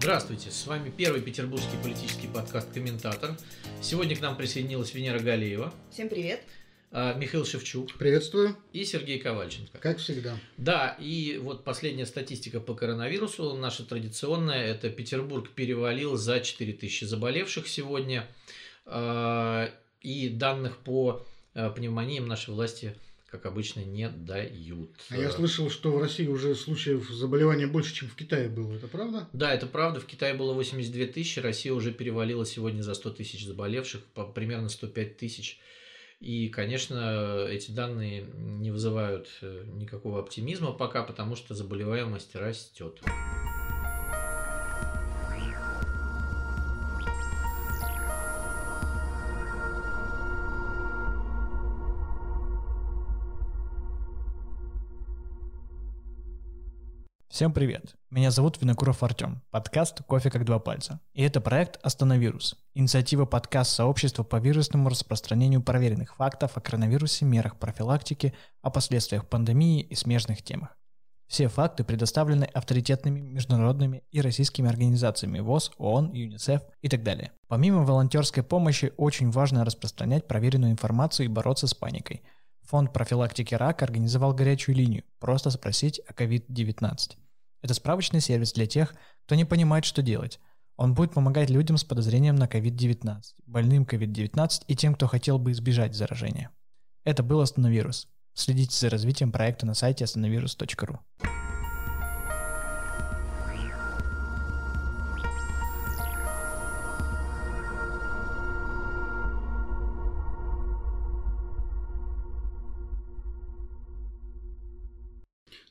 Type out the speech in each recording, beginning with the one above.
Здравствуйте, с вами первый петербургский политический подкаст «Комментатор». Сегодня к нам присоединилась Венера Галеева. Всем привет. А, Михаил Шевчук. Приветствую. И Сергей Ковальченко. Как всегда. Да, и вот последняя статистика по коронавирусу, наша традиционная, это Петербург перевалил за 4000 заболевших сегодня. А, и данных по а, пневмониям наши власти как обычно, не дают. А я слышал, что в России уже случаев заболевания больше, чем в Китае было. Это правда? Да, это правда. В Китае было 82 тысячи, Россия уже перевалила сегодня за 100 тысяч заболевших, примерно 105 тысяч. И, конечно, эти данные не вызывают э, никакого оптимизма пока, потому что заболеваемость растет. Всем привет! Меня зовут Винокуров Артем, подкаст «Кофе как два пальца». И это проект «Остановирус» – инициатива подкаст сообщества по вирусному распространению проверенных фактов о коронавирусе, мерах профилактики, о последствиях пандемии и смежных темах. Все факты предоставлены авторитетными международными и российскими организациями ВОЗ, ООН, ЮНИСЕФ и так далее. Помимо волонтерской помощи, очень важно распространять проверенную информацию и бороться с паникой. Фонд профилактики рака организовал горячую линию «Просто спросить о COVID-19». Это справочный сервис для тех, кто не понимает, что делать. Он будет помогать людям с подозрением на COVID-19, больным COVID-19 и тем, кто хотел бы избежать заражения. Это был Остановирус. Следите за развитием проекта на сайте остановирус.ру.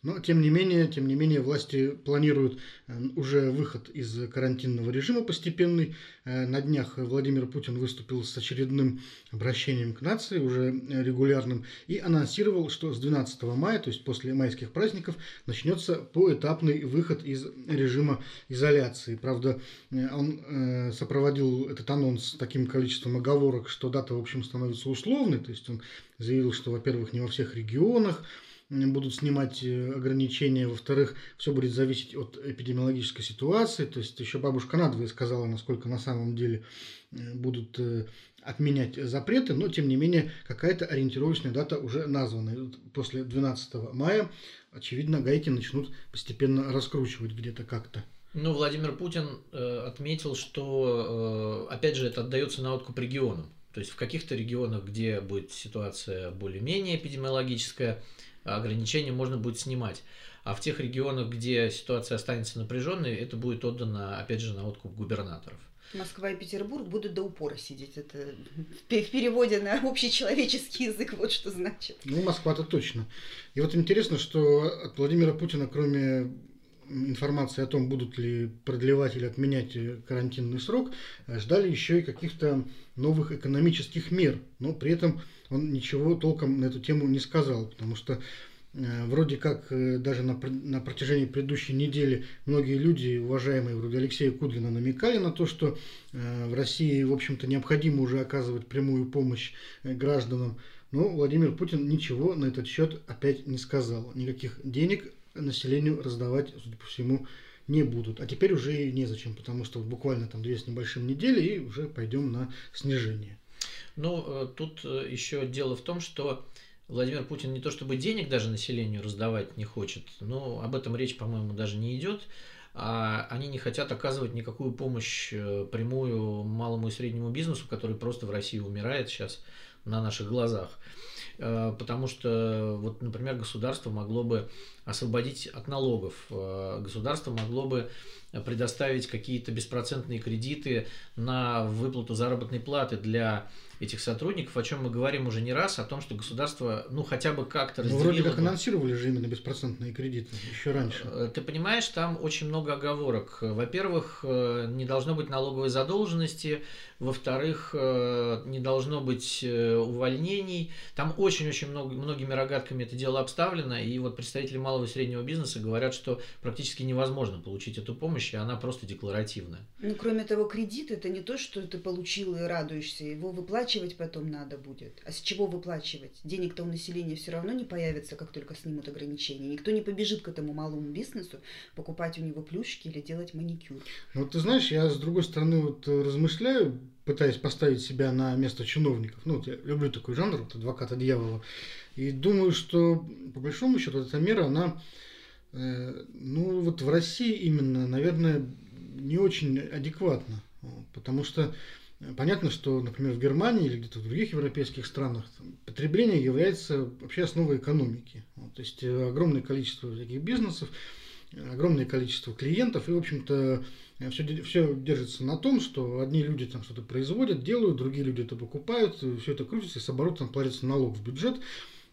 Но, тем не менее, тем не менее, власти планируют э, уже выход из карантинного режима постепенный. Э, на днях Владимир Путин выступил с очередным обращением к нации, уже регулярным, и анонсировал, что с 12 мая, то есть после майских праздников, начнется поэтапный выход из режима изоляции. Правда, э, он сопроводил этот анонс таким количеством оговорок, что дата, в общем, становится условной. То есть он заявил, что, во-первых, не во всех регионах, будут снимать э, ограничения, во-вторых, все будет зависеть от эпидемиологической ситуации, то есть еще бабушка надвое сказала, насколько на самом деле э, будут э, отменять запреты, но тем не менее какая-то ориентировочная дата уже названа. После 12 мая, очевидно, гайки начнут постепенно раскручивать где-то как-то. Ну, Владимир Путин э, отметил, что, э, опять же, это отдается на откуп регионам. То есть в каких-то регионах, где будет ситуация более-менее эпидемиологическая, ограничения можно будет снимать. А в тех регионах, где ситуация останется напряженной, это будет отдано, опять же, на откуп губернаторов. Москва и Петербург будут до упора сидеть. Это в переводе на общечеловеческий язык вот что значит. Ну, Москва-то точно. И вот интересно, что от Владимира Путина, кроме информации о том, будут ли продлевать или отменять карантинный срок, ждали еще и каких-то новых экономических мер. Но при этом он ничего толком на эту тему не сказал, потому что э, вроде как э, даже на, на протяжении предыдущей недели многие люди, уважаемые вроде Алексея Кудрина, намекали на то, что э, в России, в общем-то, необходимо уже оказывать прямую помощь гражданам. Но Владимир Путин ничего на этот счет опять не сказал. Никаких денег населению раздавать, судя по всему, не будут. А теперь уже и незачем, потому что буквально там две с небольшим недели и уже пойдем на снижение. Ну, э, тут э, еще дело в том, что Владимир Путин не то чтобы денег даже населению раздавать не хочет, но об этом речь, по-моему, даже не идет. А они не хотят оказывать никакую помощь э, прямую малому и среднему бизнесу, который просто в России умирает сейчас на наших глазах. Потому что, вот, например, государство могло бы освободить от налогов, государство могло бы предоставить какие-то беспроцентные кредиты на выплату заработной платы для этих сотрудников, о чем мы говорим уже не раз, о том, что государство, ну, хотя бы как-то разделило... Ну, вроде как анонсировали же именно беспроцентные кредиты еще раньше. Э, ты понимаешь, там очень много оговорок. Во-первых, э, не должно быть налоговой задолженности, во-вторых, э, не должно быть увольнений. Там очень-очень много, многими рогатками это дело обставлено, и вот представители малого и среднего бизнеса говорят, что практически невозможно получить эту помощь, и она просто декларативная. Ну, кроме того, кредит – это не то, что ты получил и радуешься, его выплачивать потом надо будет. А с чего выплачивать? Денег-то у населения все равно не появится, как только снимут ограничения. Никто не побежит к этому малому бизнесу покупать у него плюшки или делать маникюр. Ну, ты знаешь, я с другой стороны вот размышляю, пытаясь поставить себя на место чиновников. Ну, вот я люблю такой жанр, вот адвоката дьявола. И думаю, что по большому счету эта мера, она, э, ну вот в России именно, наверное, не очень адекватна. Потому что понятно, что, например, в Германии или где-то в других европейских странах там, потребление является вообще основой экономики. Вот, то есть э, огромное количество таких бизнесов, огромное количество клиентов, и, в общем-то, все, все держится на том, что одни люди там что-то производят, делают, другие люди это покупают, все это крутится, и с оборотом платится налог в бюджет.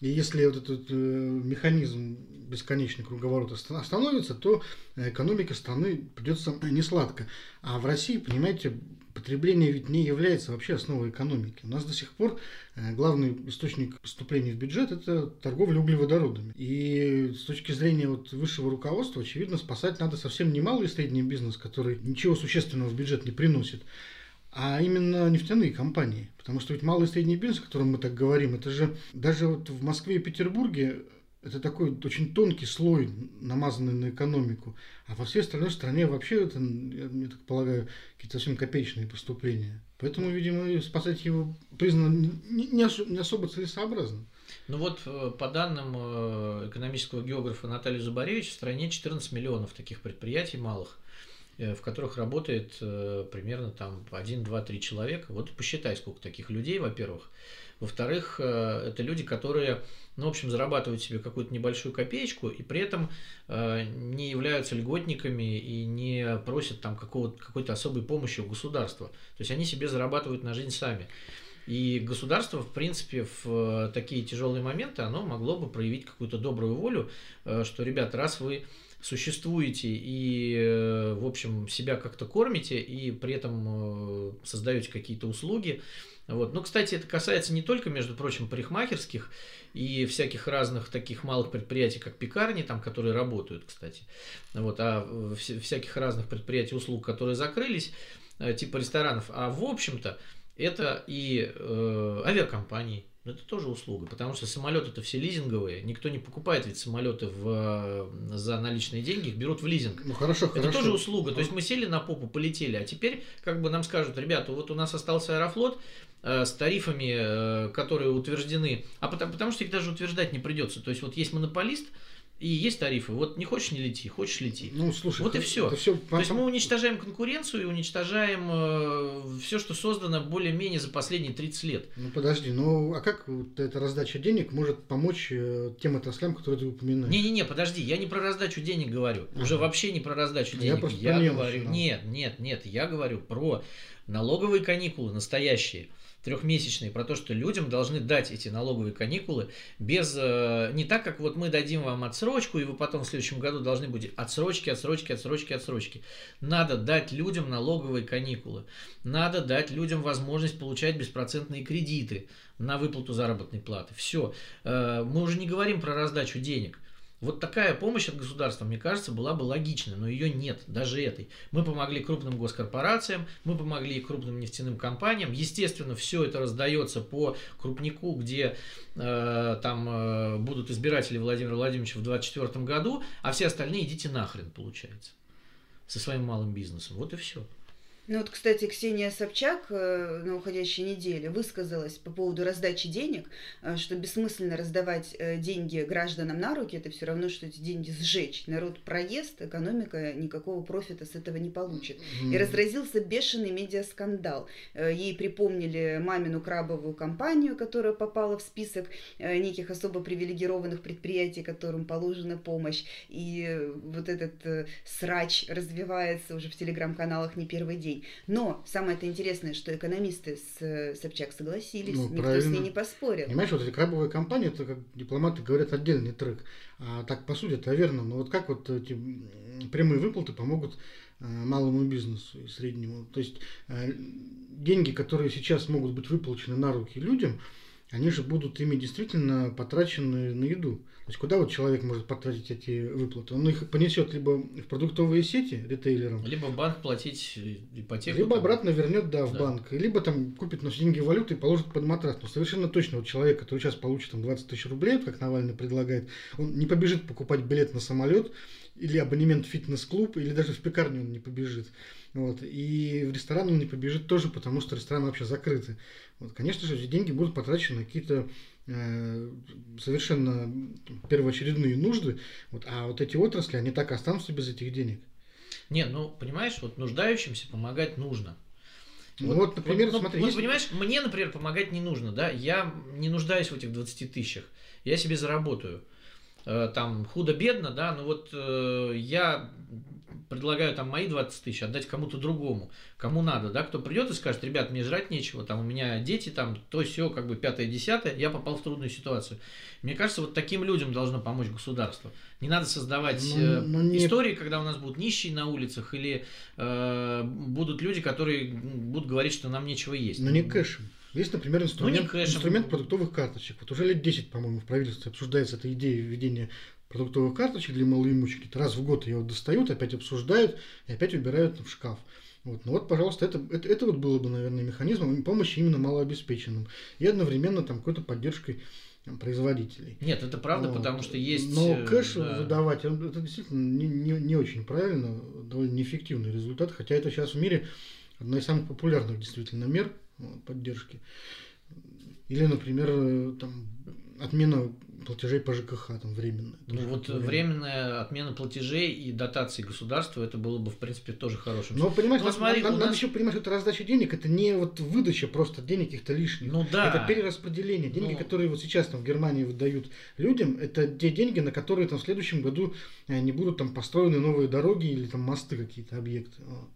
И если вот этот э, механизм бесконечный круговорот остановится, то экономика страны придется не сладко. А в России, понимаете, потребление ведь не является вообще основой экономики. У нас до сих пор э, главный источник поступления в бюджет – это торговля углеводородами. И с точки зрения вот высшего руководства, очевидно, спасать надо совсем не малый и средний бизнес, который ничего существенного в бюджет не приносит, а именно нефтяные компании. Потому что ведь малый и средний бизнес, о котором мы так говорим, это же даже вот в Москве и Петербурге это такой очень тонкий слой, намазанный на экономику. А во всей остальной стране вообще это, я так полагаю, какие-то совсем копеечные поступления. Поэтому, видимо, спасать его признано не, не, не особо целесообразно. Ну вот, э, по данным э, экономического географа Натальи Зубаревич, в стране 14 миллионов таких предприятий малых, э, в которых работает примерно там 1, 2, 3 человека. Вот посчитай, сколько таких людей, во-первых. Во-вторых, это люди, которые ну, в общем, зарабатывают себе какую-то небольшую копеечку и при этом э, не являются льготниками и не просят там какой-то особой помощи у государства. То есть они себе зарабатывают на жизнь сами. И государство, в принципе, в такие тяжелые моменты, оно могло бы проявить какую-то добрую волю, э, что, ребят, раз вы существуете и, э, в общем, себя как-то кормите и при этом э, создаете какие-то услуги, вот. Ну, кстати, это касается не только, между прочим, парикмахерских и всяких разных таких малых предприятий, как пекарни, там, которые работают, кстати, вот, а всяких разных предприятий услуг, которые закрылись, э, типа ресторанов. А в общем-то, это и э, авиакомпании, это тоже услуга, потому что самолеты это все лизинговые, никто не покупает ведь самолеты в, за наличные деньги, их берут в лизинг. Ну хорошо, это хорошо. тоже услуга. То есть мы сели на попу, полетели, а теперь как бы нам скажут, ребята, вот у нас остался Аэрофлот, Э, с тарифами, э, которые утверждены, а потому, потому что их даже утверждать не придется. То есть вот есть монополист, и есть тарифы. Вот не хочешь не лети, хочешь лети. Ну, слушай, вот и все. Это все. То есть мы уничтожаем конкуренцию и уничтожаем э, все, что создано более-менее за последние 30 лет. Ну подожди, ну а как вот эта раздача денег может помочь э, тем отраслям, которые ты упоминаешь? Не-не-не, подожди, я не про раздачу денег говорю. Ага. Уже вообще не про раздачу денег. Я, просто я говорю. Нет, нет, нет, я говорю про налоговые каникулы настоящие трехмесячные, про то, что людям должны дать эти налоговые каникулы без... Э, не так, как вот мы дадим вам отсрочку, и вы потом в следующем году должны будете отсрочки, отсрочки, отсрочки, отсрочки. Надо дать людям налоговые каникулы. Надо дать людям возможность получать беспроцентные кредиты на выплату заработной платы. Все. Э, мы уже не говорим про раздачу денег. Вот такая помощь от государства, мне кажется, была бы логичной, но ее нет, даже этой. Мы помогли крупным госкорпорациям, мы помогли крупным нефтяным компаниям. Естественно, все это раздается по крупнику, где э, там э, будут избиратели Владимира Владимировича в 2024 году, а все остальные идите нахрен, получается, со своим малым бизнесом. Вот и все. Ну вот, кстати, Ксения Собчак э, на уходящей неделе высказалась по поводу раздачи денег, э, что бессмысленно раздавать э, деньги гражданам на руки, это все равно, что эти деньги сжечь. Народ проест, экономика никакого профита с этого не получит. И разразился бешеный медиаскандал. Ей припомнили мамину крабовую компанию, которая попала в список неких особо привилегированных предприятий, которым положена помощь. И вот этот срач развивается уже в телеграм-каналах не первый день рублей. Но самое-то интересное, что экономисты с э, Собчак согласились, ну, никто правильно. с ней не поспорил. Понимаешь, вот эти крабовые компании, это как дипломаты говорят отдельный трек. А так, по сути, это верно. Но вот как вот эти прямые выплаты помогут э, малому бизнесу и среднему? То есть э, деньги, которые сейчас могут быть выплачены на руки людям, они же будут ими действительно потрачены на еду. То есть куда вот человек может потратить эти выплаты? Он их понесет либо в продуктовые сети ритейлерам, Либо в банк платить ипотеку. либо там. обратно вернет да, в Да. банк, либо там купит на деньги валюты и положит под матрас. Но совершенно точно вот человек, который сейчас получит там 20 тысяч рублей, вот как Навальный предлагает, он не побежит покупать билет на самолет или абонемент в фитнес-клуб, или даже в пекарню он не побежит. Вот. И в ресторан он не побежит тоже, потому что рестораны вообще закрыты. Вот. Конечно же, эти деньги будут потрачены на какие-то э, совершенно первоочередные нужды, вот, а вот эти отрасли, они так останутся без этих денег. Не, ну, понимаешь, вот нуждающимся помогать нужно. Ну вот, например, ну, смотри, вот, есть- понимаешь, мне, например, помогать не нужно, да, я не нуждаюсь в этих 20 тысячах, я себе заработаю. Э, Там худо-бедно, да, но вот э, я предлагаю там мои 20 тысяч отдать кому-то другому, кому надо, да, кто придет и скажет, ребят, мне жрать нечего, там у меня дети, там то все, как бы пятое, десятое, я попал в трудную ситуацию. Мне кажется, вот таким людям должно помочь государство. Не надо создавать Ну, э, ну, не- истории, когда у нас будут нищие на улицах или э, будут люди, которые будут говорить, что нам нечего есть. Но не кэшем. Есть, например, инструмент, Ну, не кэшем. инструмент продуктовых карточек. Вот уже лет 10, по-моему, в правительстве обсуждается эта идея введения продуктовых карточек для малоимущих. Раз в год ее достают, опять обсуждают и опять убирают в шкаф. Вот. Ну вот, пожалуйста, это, это, это вот было бы, наверное, механизмом помощи именно малообеспеченным. И одновременно там какой-то поддержкой производителей. Нет, это правда, Вот. потому что есть... Но э, кэш да. выдавать, это действительно не, не, не очень правильно, довольно неэффективный результат, хотя это сейчас в мире одна из самых популярных действительно мер поддержки. Или, например, там, отмена платежей по ЖКХ там временно. Ну вот временная отмена платежей и дотации государства, это было бы, в принципе, тоже хорошим. Но понимаешь, Ну, надо, смотри, надо- у надо нас- еще понимать, что это раздача денег, это не вот выдача просто денег каких-то лишних. Ну да. Это перераспределение. Деньги, Ну. которые вот сейчас там в Германии выдают людям, это те деньги, на которые там в следующем году э, не будут там построены новые дороги или там мосты какие-то объекты. Вот.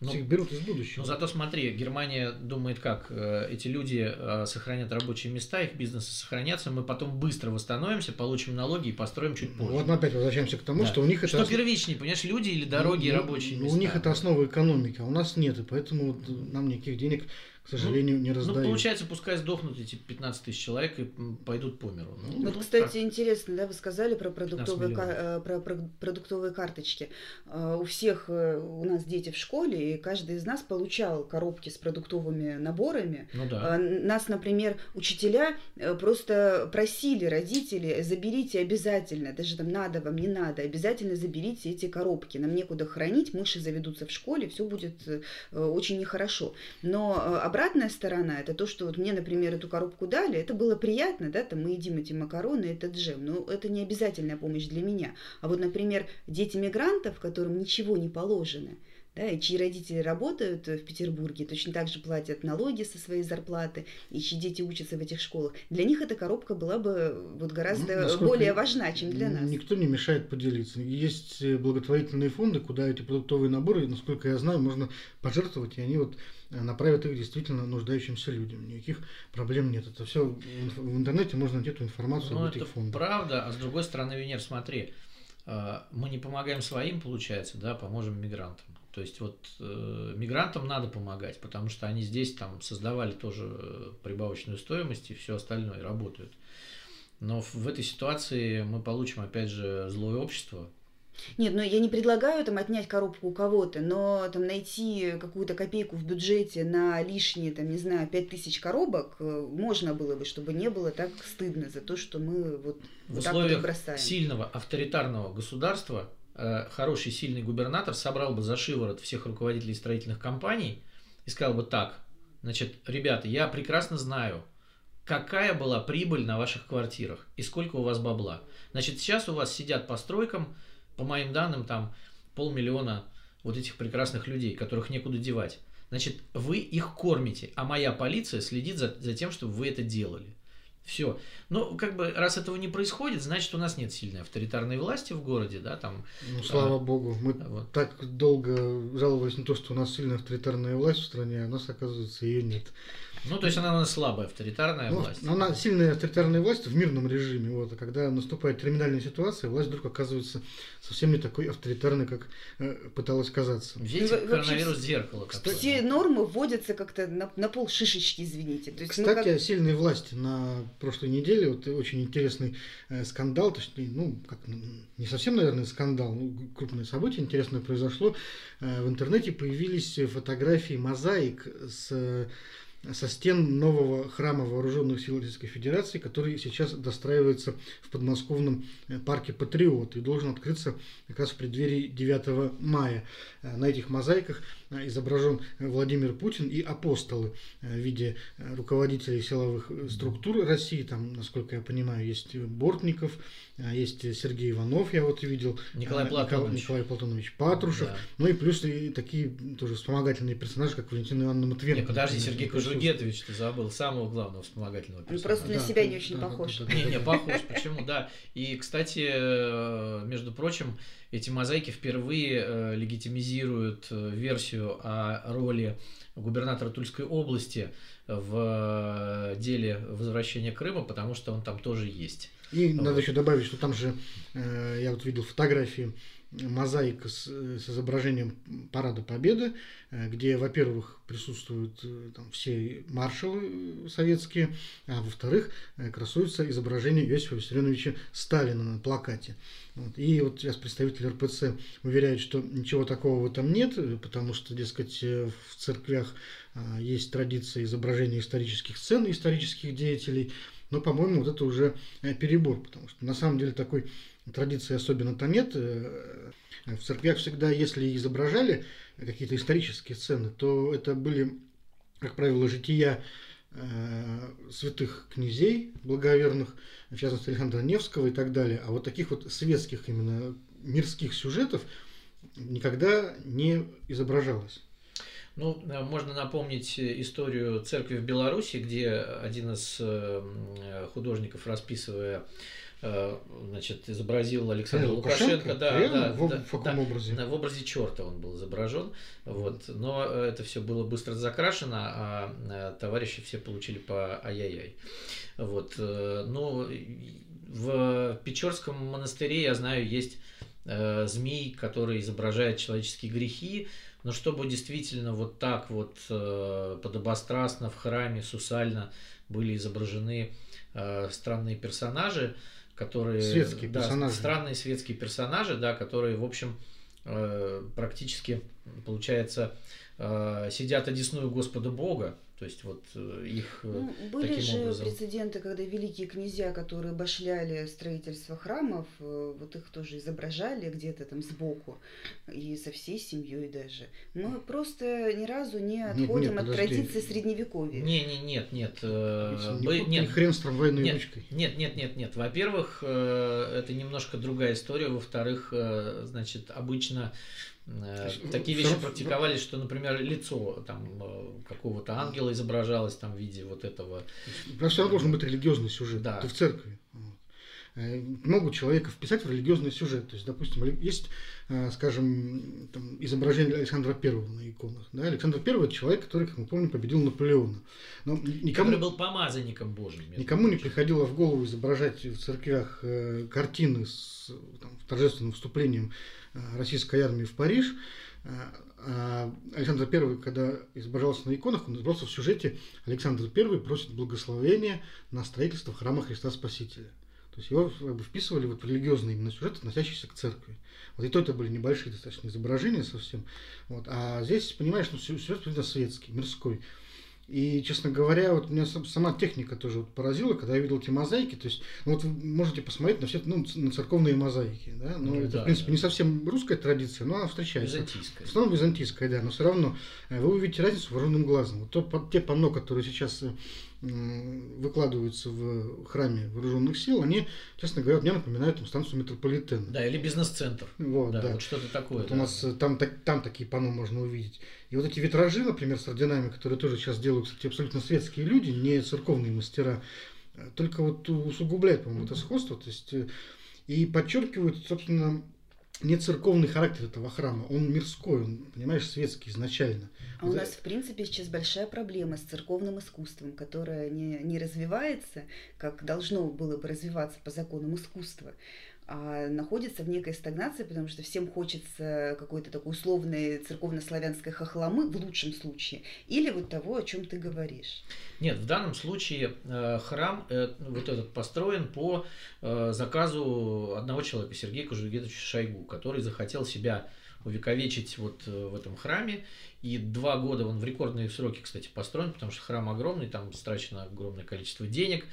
Ну, Их берут из будущего. Но зато смотри, Германия думает как, э, эти люди э, сохранят рабочие места, их бизнесы сохранятся, мы потом быстро восстановимся, получим налоги и построим чуть позже. Вот мы опять возвращаемся к тому, Да. что у них это... Что ос- первичнее, понимаешь, люди или дороги и ну, рабочие ну, места? У них это основа экономики, а у нас нет, и поэтому нам никаких денег, к сожалению, не Ну, раздают. получается, пускай сдохнут эти 15 тысяч человек и пойдут по миру. Ну, Вот, ну, кстати, так. интересно, да, вы сказали про продуктовые, ка- э, про, про продуктовые карточки. Э, У всех э, у нас дети в школе, и каждый из нас получал коробки с продуктовыми наборами. Ну да. Нас, например, учителя просто просили родителей, заберите обязательно, даже там надо вам, не надо, обязательно заберите эти коробки. Нам некуда хранить, мыши заведутся в школе, все будет очень нехорошо. Но э, обратная сторона, это то, что вот мне, например, эту коробку дали, это было приятно, да, там мы едим эти макароны, этот джем, но это не обязательная помощь для меня. А вот, например, дети мигрантов, которым ничего не положено, да, и чьи родители работают в Петербурге, точно так же платят налоги со своей зарплаты, и чьи дети учатся в этих школах, для них эта коробка была бы вот гораздо Ну, более важна, чем для нас. Никто не мешает поделиться. Есть э, благотворительные фонды, куда эти продуктовые наборы, насколько я знаю, можно пожертвовать, и они вот направят их действительно нуждающимся людям. Никаких проблем нет. Это все в интернете можно найти эту информацию Ну, об это этих фондах. правда, а с другой стороны, Венер, смотри, э, мы не помогаем своим, получается, да, поможем мигрантам. То есть вот э, мигрантам надо помогать, потому что они здесь там создавали тоже э, прибавочную стоимость и все остальное, работают. Но в, в этой ситуации мы получим, опять же, злое общество. Нет, ну я не предлагаю там отнять коробку у кого-то, но там найти какую-то копейку в бюджете на лишние, там, не знаю, пять тысяч коробок э, можно было бы, чтобы не было так стыдно за то, что мы вот, В вот так вот их бросаем. сильного авторитарного государства э, хороший сильный губернатор собрал бы за шиворот всех руководителей строительных компаний и сказал бы так, значит, ребята, я прекрасно знаю, какая была прибыль на ваших квартирах и сколько у вас бабла. Значит, сейчас у вас сидят по стройкам, по моим данным, там полмиллиона вот этих прекрасных людей, которых некуда девать. Значит, вы их кормите, а моя полиция следит за, за тем, чтобы вы это делали. Все. Ну, как бы, раз этого не происходит, значит, у нас нет сильной авторитарной власти в городе, да, там. Ну, слава а, богу. Мы вот. так долго жаловались на то, что у нас сильная авторитарная власть в стране, а у нас, оказывается, ее нет. Ну, то есть она у нас слабая авторитарная ну, власть. Она сильная авторитарная власть в мирном режиме. Вот, а когда наступает терминальная ситуация, власть вдруг оказывается совсем не такой авторитарной, как э, пыталась казаться. Видите, ну, коронавирус зеркало. Все нормы вводятся как-то на, на пол шишечки, извините. То есть, Кстати, ну, как... сильные власти на прошлой неделе, вот очень интересный э, скандал, точнее, ну, как, не совсем, наверное, скандал, ну, крупное событие интересное произошло. Э, в интернете появились фотографии мозаик с со стен нового храма Вооруженных сил Российской Федерации, который сейчас достраивается в подмосковном э, парке Патриот и должен открыться как раз в преддверии 9 мая. Э, на этих мозаиках изображен Владимир Путин и апостолы в виде руководителей силовых структур России. Там, насколько я понимаю, есть Бортников, есть Сергей Иванов, я вот видел. Николай Платонович. Николай Платонович Патрушев. Да. Ну и плюс и такие тоже вспомогательные персонажи, как Валентина Ивановна Матвеенко. Нет, подожди, Сергей Кожугетович, ты забыл самого главного вспомогательного персонажа. Он просто на себя не очень да, похож. Не, не, похож, почему, да. И, кстати, между прочим, эти мозаики впервые э, легитимизируют э, версию о роли губернатора Тульской области в э, деле возвращения Крыма, потому что он там тоже есть. И вот. надо еще добавить, что там же, я вот видел фотографии мозаика с, с изображением Парада Победы, э, где, во-первых, присутствуют э, там, все маршалы советские, а во-вторых, э, красуется изображение Иосифа Виссарионовича Сталина на плакате. Вот. И вот сейчас представитель РПЦ уверяет, что ничего такого в этом нет, потому что, дескать, в церквях а, есть традиция изображения исторических сцен исторических деятелей, но, по-моему, вот это уже перебор, потому что на самом деле такой традиции особенно-то нет. Э, в церквях всегда, если изображали какие-то исторические сцены, то это были, как правило, жития э, святых князей благоверных, в частности Александра Невского и так далее. А вот таких вот светских именно мирских сюжетов никогда не изображалось. Ну, э, можно напомнить историю церкви в Беларуси, где один из художников, расписывая значит, изобразил Александр Лукашенко, Лукашенко? Да, да, в, да, в каком да, образе? в образе черта он был изображен, вот, но это все было быстро закрашено, а э, товарищи все получили по ай-яй-яй. Вот, э, ну, в Печорском монастыре, я знаю, есть змей, который изображает человеческие грехи, но чтобы действительно вот так вот подобострастно в храме сусально были изображены странные персонажи, которые... Светские да, персонажи. Странные светские персонажи, да, которые, в общем, э, практически, получается, э, сидят одесную Господа Бога, то есть вот э, их э, ну, были таким же образом. прецеденты, когда великие князья, которые башляли строительство храмов, э, вот их тоже изображали где-то там сбоку и со всей семьей даже. Мы просто ни разу не отходим нет, нет, от традиции средневековья. Не, не, нет, нет. Э, не, нет, хрен с трамвайной нет, ручкой. Нет, нет, нет, нет. Во-первых, э, это немножко другая история. Во-вторых, э, значит, обычно такие вещи практиковались, что, например, лицо там э, какого-то ангела изображалось там в виде вот этого. Просто равно должен быть религиозный сюжет. Да. Ты в церкви. Э, могут человека вписать в религиозный сюжет. То есть, допустим, есть, скажем, там, изображение Александра Первого на иконах. Да? Александр Первый – это человек, который, как мы помним, победил Наполеона. Но никому, который был помазанником Божьим. Никому не приходило в голову изображать в церквях картины с там, торжественным вступлением Э, российской армии в Париж. Э, а Александр I, когда изображался на иконах, он изображался в сюжете Александр I просит благословения на строительство храма Христа Спасителя. То есть его бы, вписывали вот в религиозный именно сюжет, относящийся к церкви. Вот и то это были небольшие достаточно изображения совсем. Вот. А здесь, понимаешь, ну, сюжет светский, мирской. И, честно говоря, вот меня сама техника тоже вот поразила, когда я видел эти мозаики. То есть, ну, вот вы можете посмотреть на все ну, на церковные мозаики. Да? Ну, ну, это, да, в принципе, да. не совсем русская традиция, но она встречается. Византийская. В основном византийская, да. Но все равно э, вы увидите разницу вооруженным глазом. Вот то, те панно, которые сейчас э, выкладываются в храме вооруженных сил, они, честно говоря, мне напоминают там, станцию метрополитена. Да, или бизнес-центр. Вот, да, да. Вот что-то такое. Вот да. У нас э, там, так, там такие панно можно увидеть. И вот эти витражи, например, с орденами, которые тоже сейчас делают, кстати, абсолютно светские люди, не церковные мастера, только вот усугубляет, по-моему, это сходство. То есть, и подчеркивают, собственно, не церковный характер этого храма, он мирской, он, понимаешь, светский изначально. А у нас, в принципе, сейчас большая проблема с церковным искусством, которое не, не развивается, как должно было бы развиваться по законам искусства находится в некой стагнации, потому что всем хочется какой-то такой условной церковно-славянской хохломы в лучшем случае, или вот того, о чем ты говоришь. Нет, в данном случае э, храм э, вот этот построен по э, заказу одного человека, Сергея Кожугедовича Шойгу, который захотел себя увековечить вот в этом храме. И два года он в рекордные сроки, кстати, построен, потому что храм огромный, там страчено огромное количество денег.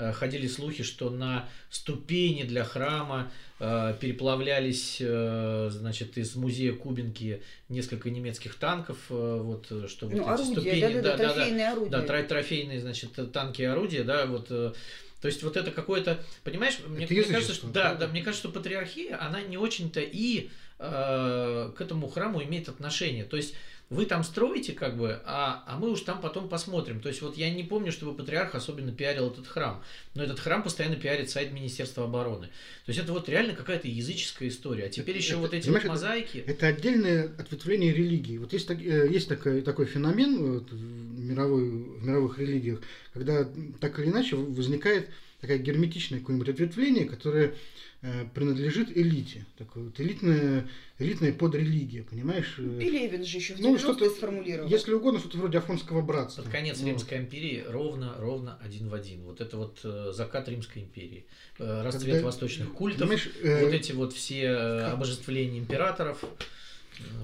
Э, ходили слухи, что на ступени для храма э, переплавлялись, э, значит, из музея Кубинки несколько немецких танков, вот, что ну, орудия, ступени, да, да, да, трофейные да, орудия. Да, трофейные, значит, танки и орудия, да, вот, то есть вот это какое-то, понимаешь, мне, мне кажется, что да, да, мне кажется, что патриархия, она не очень-то и э, к этому храму имеет отношение. То есть вы там строите, как бы, а, а мы уж там потом посмотрим. То есть вот я не помню, чтобы патриарх особенно пиарил этот храм. Но этот храм постоянно пиарит сайт Министерства обороны. То есть это вот реально какая-то языческая история. А теперь еще это, вот эти вот мозаики. Это, это отдельное ответвление религии. Вот есть, э, есть такой, такой феномен вот, в, мировой, в мировых религиях, когда так или иначе возникает такая герметичное какое-нибудь ответвление, которое Э, принадлежит элите. Такое вот элитная, элитная подрелигия, понимаешь? Пелевин же еще в ну, что сформулировал. Если угодно, что-то вроде Афонского братства. Под конец ну. Римской империи ровно, ровно один в один. Вот это вот э, закат Римской империи. Э, расцвет Когда, восточных культов, э, вот эти вот все обожествления императоров.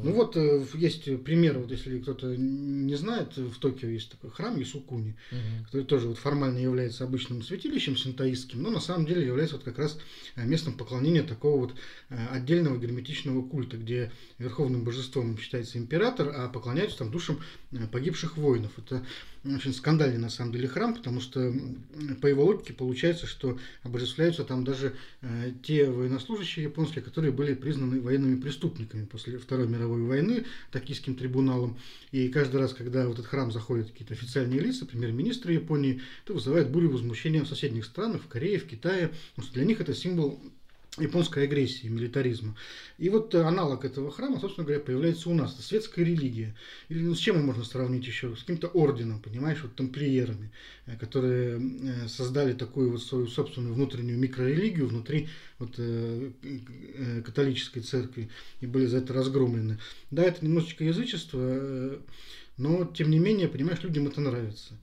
Ну вот э, есть пример, вот если кто-то не знает, в Токио есть такой храм Исукуни, угу. который тоже вот формально является обычным святилищем синтоистским, но на самом деле является вот как раз э, местом поклонения такого вот э, отдельного герметичного культа, где верховным божеством считается император, а поклоняются там душам погибших воинов. Это очень скандальный на самом деле храм, потому что по его логике получается, что обожествляются там даже э, те военнослужащие японские, которые были признаны военными преступниками после Второй мировой войны токийским трибуналом. И каждый раз, когда в этот храм заходят какие-то официальные лица, премьер-министры Японии, это вызывает бурю возмущения в соседних странах, в Корее, в Китае, потому что для них это символ японской агрессии, милитаризма. И вот э, аналог этого храма, собственно говоря, появляется у нас. Это светская религия. Или ну, с чем можно сравнить еще? С каким-то орденом, понимаешь, вот тамплиерами, э, которые э, создали такую вот свою собственную внутреннюю микрорелигию внутри вот, э, католической церкви и были за это разгромлены. Да, это немножечко язычество, но тем не менее, понимаешь, людям это нравится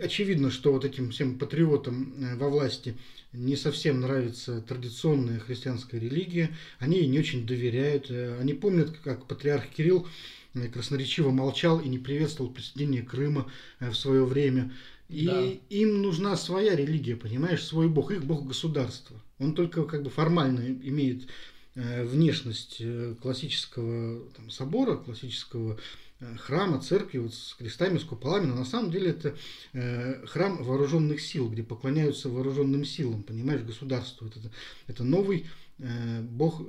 очевидно, что вот этим всем патриотам во власти не совсем нравится традиционная христианская религия, они ей не очень доверяют, э, они помнят, как патриарх Кирилл э, красноречиво молчал и не приветствовал присоединение Крыма э, в свое время. И да. им нужна своя религия, понимаешь, свой бог, их бог государства. Он только как бы формально имеет внешность классического там, собора, классического Э, храма, церкви вот с крестами, с куполами, но на самом деле это э, храм вооруженных сил, где поклоняются вооруженным силам, понимаешь, государству. Это, это новый э, бог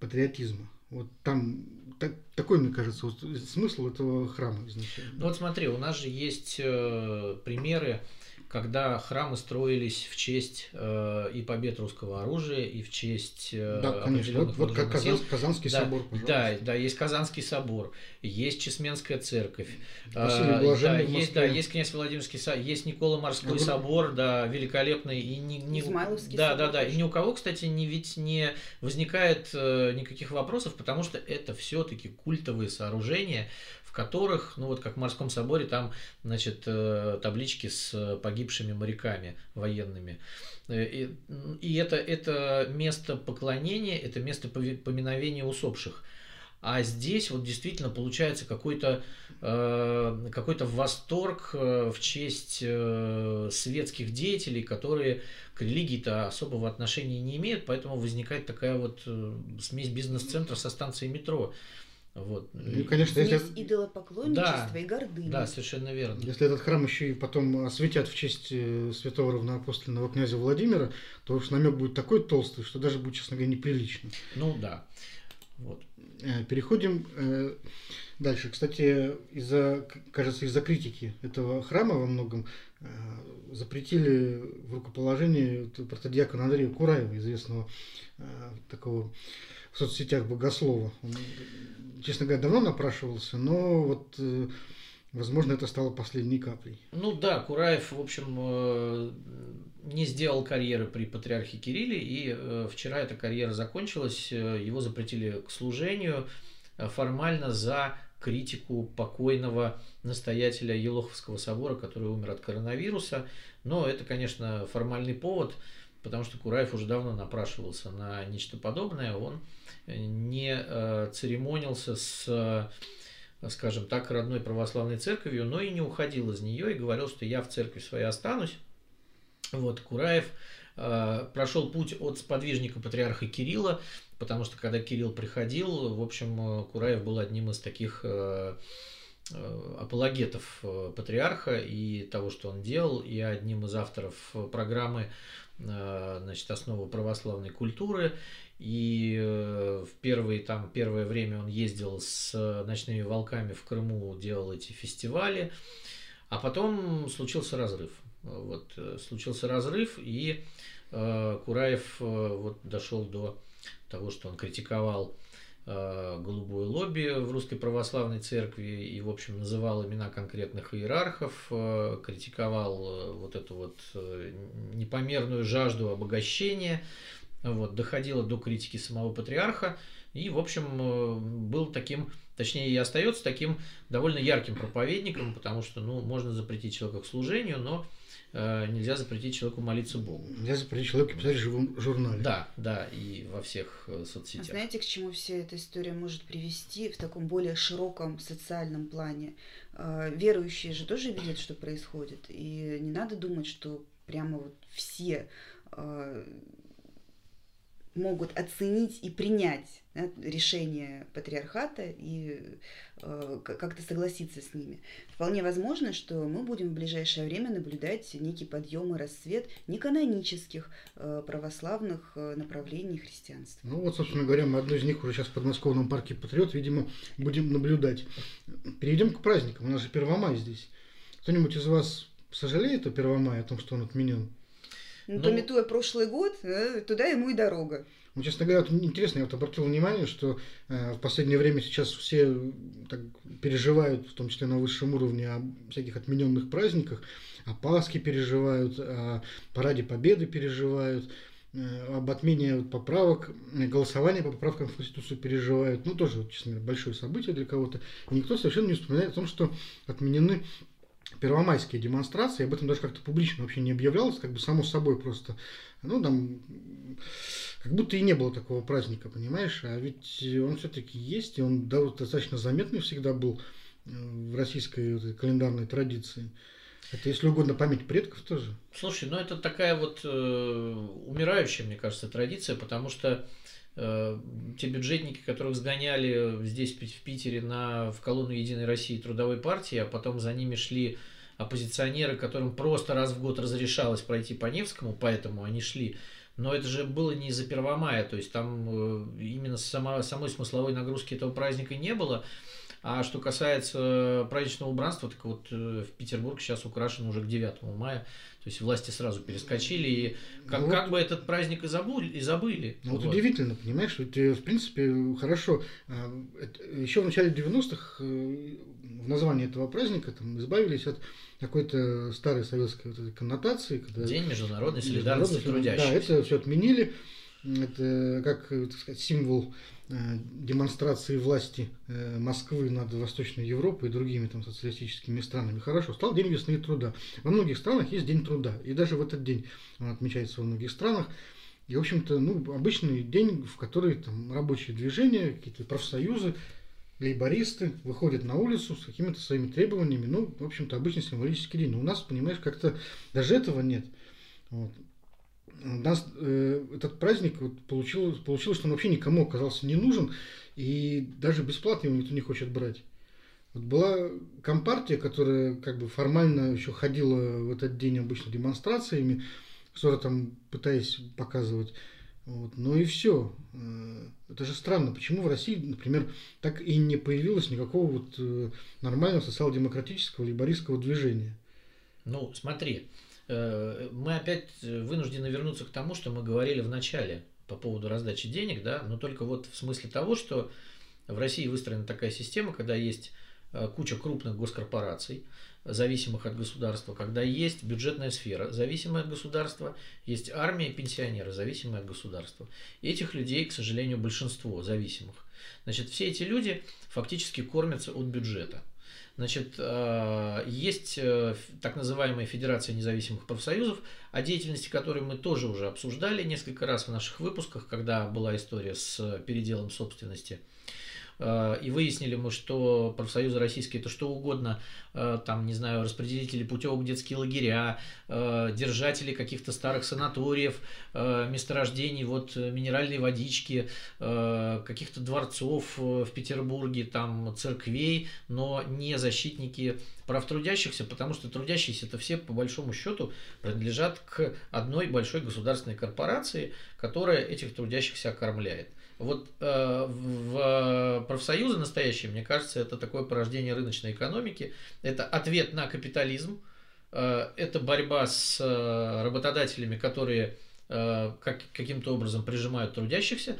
патриотизма. Вот там так, такой, мне кажется, вот смысл этого храма изначально. Ну вот смотри, у нас же есть э, примеры когда храмы строились в честь э, и побед русского оружия, и в честь э, да, конечно. Вот, вот как Казан, Казанский да, собор, пожалуйста. Да, да, есть Казанский собор, есть Чесменская церковь, э, да, есть, да, есть князь Владимирский собор, есть Никола Морской говорю... собор, да, великолепный, и не, не, Измайловский да, собор. да, да, и ни у кого, кстати, не ведь не возникает э, никаких вопросов, потому что это все-таки культовые сооружения, которых, ну вот как в Морском соборе, там, значит, э, таблички с погибшими моряками военными. Э, и, и это, это место поклонения, это место поминовения усопших. А здесь вот действительно получается какой-то э, какой-то восторг в честь светских деятелей, которые к религии-то особого отношения не имеют, поэтому возникает такая вот смесь бизнес-центра со станцией метро. Вот. Ну, конечно, Смесь если... идолопоклонничества да, и гордыни. Да, совершенно верно. Если этот храм еще и потом осветят в честь э, святого равноапостольного князя Владимира, то уж намек будет такой толстый, что даже будет, честно говоря, неприлично. Ну да. Вот. Э, переходим э, дальше. Кстати, из-за, кажется, из-за критики этого храма во многом э, запретили в рукоположении протодиакона Андрея Кураева, известного такого в соцсетях богослова. Он, честно говоря, давно напрашивался, но вот Возможно, это стало последней каплей. Ну да, Кураев, в общем, не сделал карьеры при патриархе Кирилле, и э, вчера эта карьера закончилась, э, его запретили к служению э, формально за критику покойного настоятеля Елоховского собора, который умер от коронавируса. Но это, конечно, формальный повод, потому что Кураев уже давно напрашивался на нечто подобное. Он не церемонился с скажем так, родной православной церковью, но и не уходил из нее и говорил, что я в церкви своей останусь. Вот, Кураев э, прошел путь от сподвижника патриарха Кирилла, потому что когда Кирилл приходил, в общем, э, Кураев был одним из таких э, э, апологетов э, патриарха и того, что он делал, и одним из авторов программы э, значит, основы православной культуры. И в первые, там, первое время он ездил с ночными волками в Крыму, делал эти фестивали. А потом случился разрыв. Вот, э, случился разрыв, и э, Кураев э, вот, дошел до того, что он критиковал э, голубое лобби в Русской Православной Церкви и, в общем, называл имена конкретных иерархов, э, критиковал э, вот эту вот э, непомерную жажду обогащения, вот, доходило до критики самого патриарха, и, в общем, э, был таким точнее и остается таким довольно ярким проповедником, потому что ну, можно запретить человека к служению, но Э, нельзя запретить человеку молиться Богу. Нельзя запретить человеку писать в живом журнале. Да, да, и во всех э, соцсетях. А знаете, к чему вся эта история может привести в таком более широком социальном плане? Э, верующие же тоже видят, что происходит, и не надо думать, что прямо вот все могут оценить и принять да, решение патриархата и э, как-то согласиться с ними. Вполне возможно, что мы будем в ближайшее время наблюдать некий подъем и расцвет неканонических э, православных э, направлений христианства. Ну вот, собственно говоря, мы одну из них уже сейчас в подмосковном парке Патриот, видимо, будем наблюдать. Перейдем к праздникам. У нас же Первомай здесь. Кто-нибудь из вас сожалеет о Первомае, о том, что он отменен? Ну, ну, пометуя прошлый год, э, туда ему и дорога. Ну, честно говоря, вот интересно, я вот обратил внимание, что э, в последнее время сейчас все так переживают, в том числе на высшем уровне, о всяких отмененных праздниках, о Пасхе переживают, о Параде Победы переживают, э, об отмене поправок, голосования по поправкам в Конституцию переживают. Ну, тоже, честно говоря, большое событие для кого-то. И никто совершенно не вспоминает о том, что отменены первомайские демонстрации, об этом даже как-то публично вообще не объявлялось, как бы само собой просто, ну, там, как будто и не было такого праздника, понимаешь, а ведь он все-таки есть, и он достаточно заметный всегда был э, в российской календарной традиции. Это, если угодно, память предков тоже. Слушай, ну это такая вот э, умирающая, мне кажется, традиция, потому что Э, те бюджетники, которых сгоняли здесь, в Питере, на, в колонну Единой России Трудовой партии, а потом за ними шли оппозиционеры, которым просто раз в год разрешалось пройти по Невскому, поэтому они шли. Но это же было не из-за Первомая, то есть там э, именно сама, самой смысловой нагрузки этого праздника не было. А что касается праздничного убранства, так вот э, в Петербург сейчас украшен уже к 9 мая. То есть власти сразу перескочили, и как, ну, как бы этот праздник и забыли. И забыли. Ну, вот, вот удивительно, понимаешь, ведь э, в принципе хорошо. Еще в начале 90-х э, в названии этого праздника там, избавились от какой-то старой советской вот этой коннотации. Когда День международной солидарности трудящихся. Да, это все отменили. Это как так сказать, символ Э, демонстрации власти э, Москвы над Восточной Европой и другими там социалистическими странами. Хорошо, стал День весны и труда. Во многих странах есть День труда, и даже в этот день он отмечается во многих странах. И, в общем-то, ну, обычный день, в который там рабочие движения, какие-то профсоюзы, лейбористы выходят на улицу с какими-то своими требованиями. Ну, в общем-то, обычный символический день. Но у нас, понимаешь, как-то даже этого нет. Вот нас э, этот праздник вот получилось, получилось, что он вообще никому оказался не нужен, и даже бесплатно его никто не хочет брать. Вот была компартия, которая как бы формально еще ходила в этот день обычно демонстрациями, что-то там пытаясь показывать Вот. Ну и все. Это же странно, почему в России, например, так и не появилось никакого вот нормального социал-демократического либористского движения. Ну, смотри, мы опять вынуждены вернуться к тому, что мы говорили в начале по поводу раздачи денег, да, но только вот в смысле того, что в России выстроена такая система, когда есть куча крупных госкорпораций, зависимых от государства, когда есть бюджетная сфера, зависимая от государства, есть армия пенсионеры, зависимые от государства. И этих людей, к сожалению, большинство зависимых. Значит, все эти люди фактически кормятся от бюджета. Значит, э, есть э, так называемая Федерация независимых профсоюзов, о деятельности которой мы тоже уже обсуждали несколько раз в наших выпусках, когда была история с переделом собственности – Э, и выяснили мы, что профсоюзы российские это что угодно, э, там, не знаю, распределители путевок детские лагеря, э, держатели каких-то старых санаториев, месторождений вот минеральной водички, каких-то дворцов в Петербурге, там, церквей, но не защитники прав трудящихся, потому что трудящиеся это все по большому счету принадлежат к одной большой государственной корпорации, которая этих трудящихся окормляет. Вот э, в профсоюзы настоящие, мне кажется, это такое порождение рыночной экономики, это ответ на капитализм, э, это борьба с э, работодателями, которые э, как, каким-то образом прижимают трудящихся,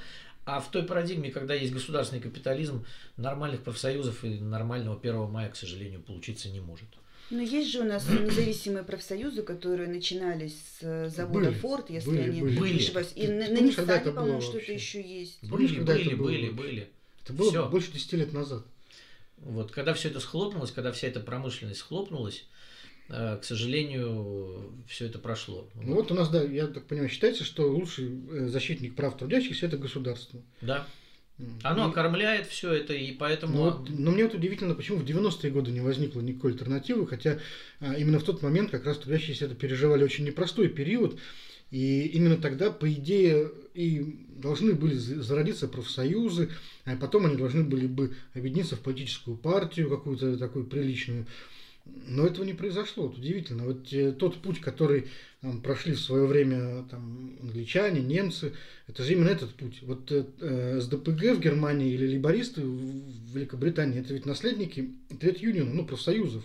а в той парадигме, когда есть государственный капитализм, нормальных профсоюзов и нормального 1 мая, к сожалению, получиться не может. Но есть же у нас независимые профсоюзы, которые начинались с э, завода были, Форд, если были, они были. не ошибаюсь. И на, на Ниссане, по-моему, что-то еще есть. Были, были, были, были. Это было все. больше 10 лет назад. Вот, когда все это схлопнулось, когда вся эта промышленность схлопнулась, э, к сожалению, все это прошло. Ну вот. вот у нас, да, я так понимаю, считается, что лучший э, защитник прав трудящихся это государство. Да. Оно и... окормляет все это, и поэтому... Но, вот, но мне вот удивительно, почему в 90-е годы не возникло никакой альтернативы, хотя а, именно в тот момент как раз трудящиеся это переживали очень непростой период, и именно тогда, по идее, и должны были зародиться профсоюзы, а потом они должны были бы объединиться в политическую партию какую-то такую приличную. Но этого не произошло. Вот удивительно. Вот э, тот путь, который там, прошли в свое время там, англичане, немцы, это же именно этот путь. Вот э, СДПГ в Германии или либористы в Великобритании, это ведь наследники Тред Юниона, ну, профсоюзов,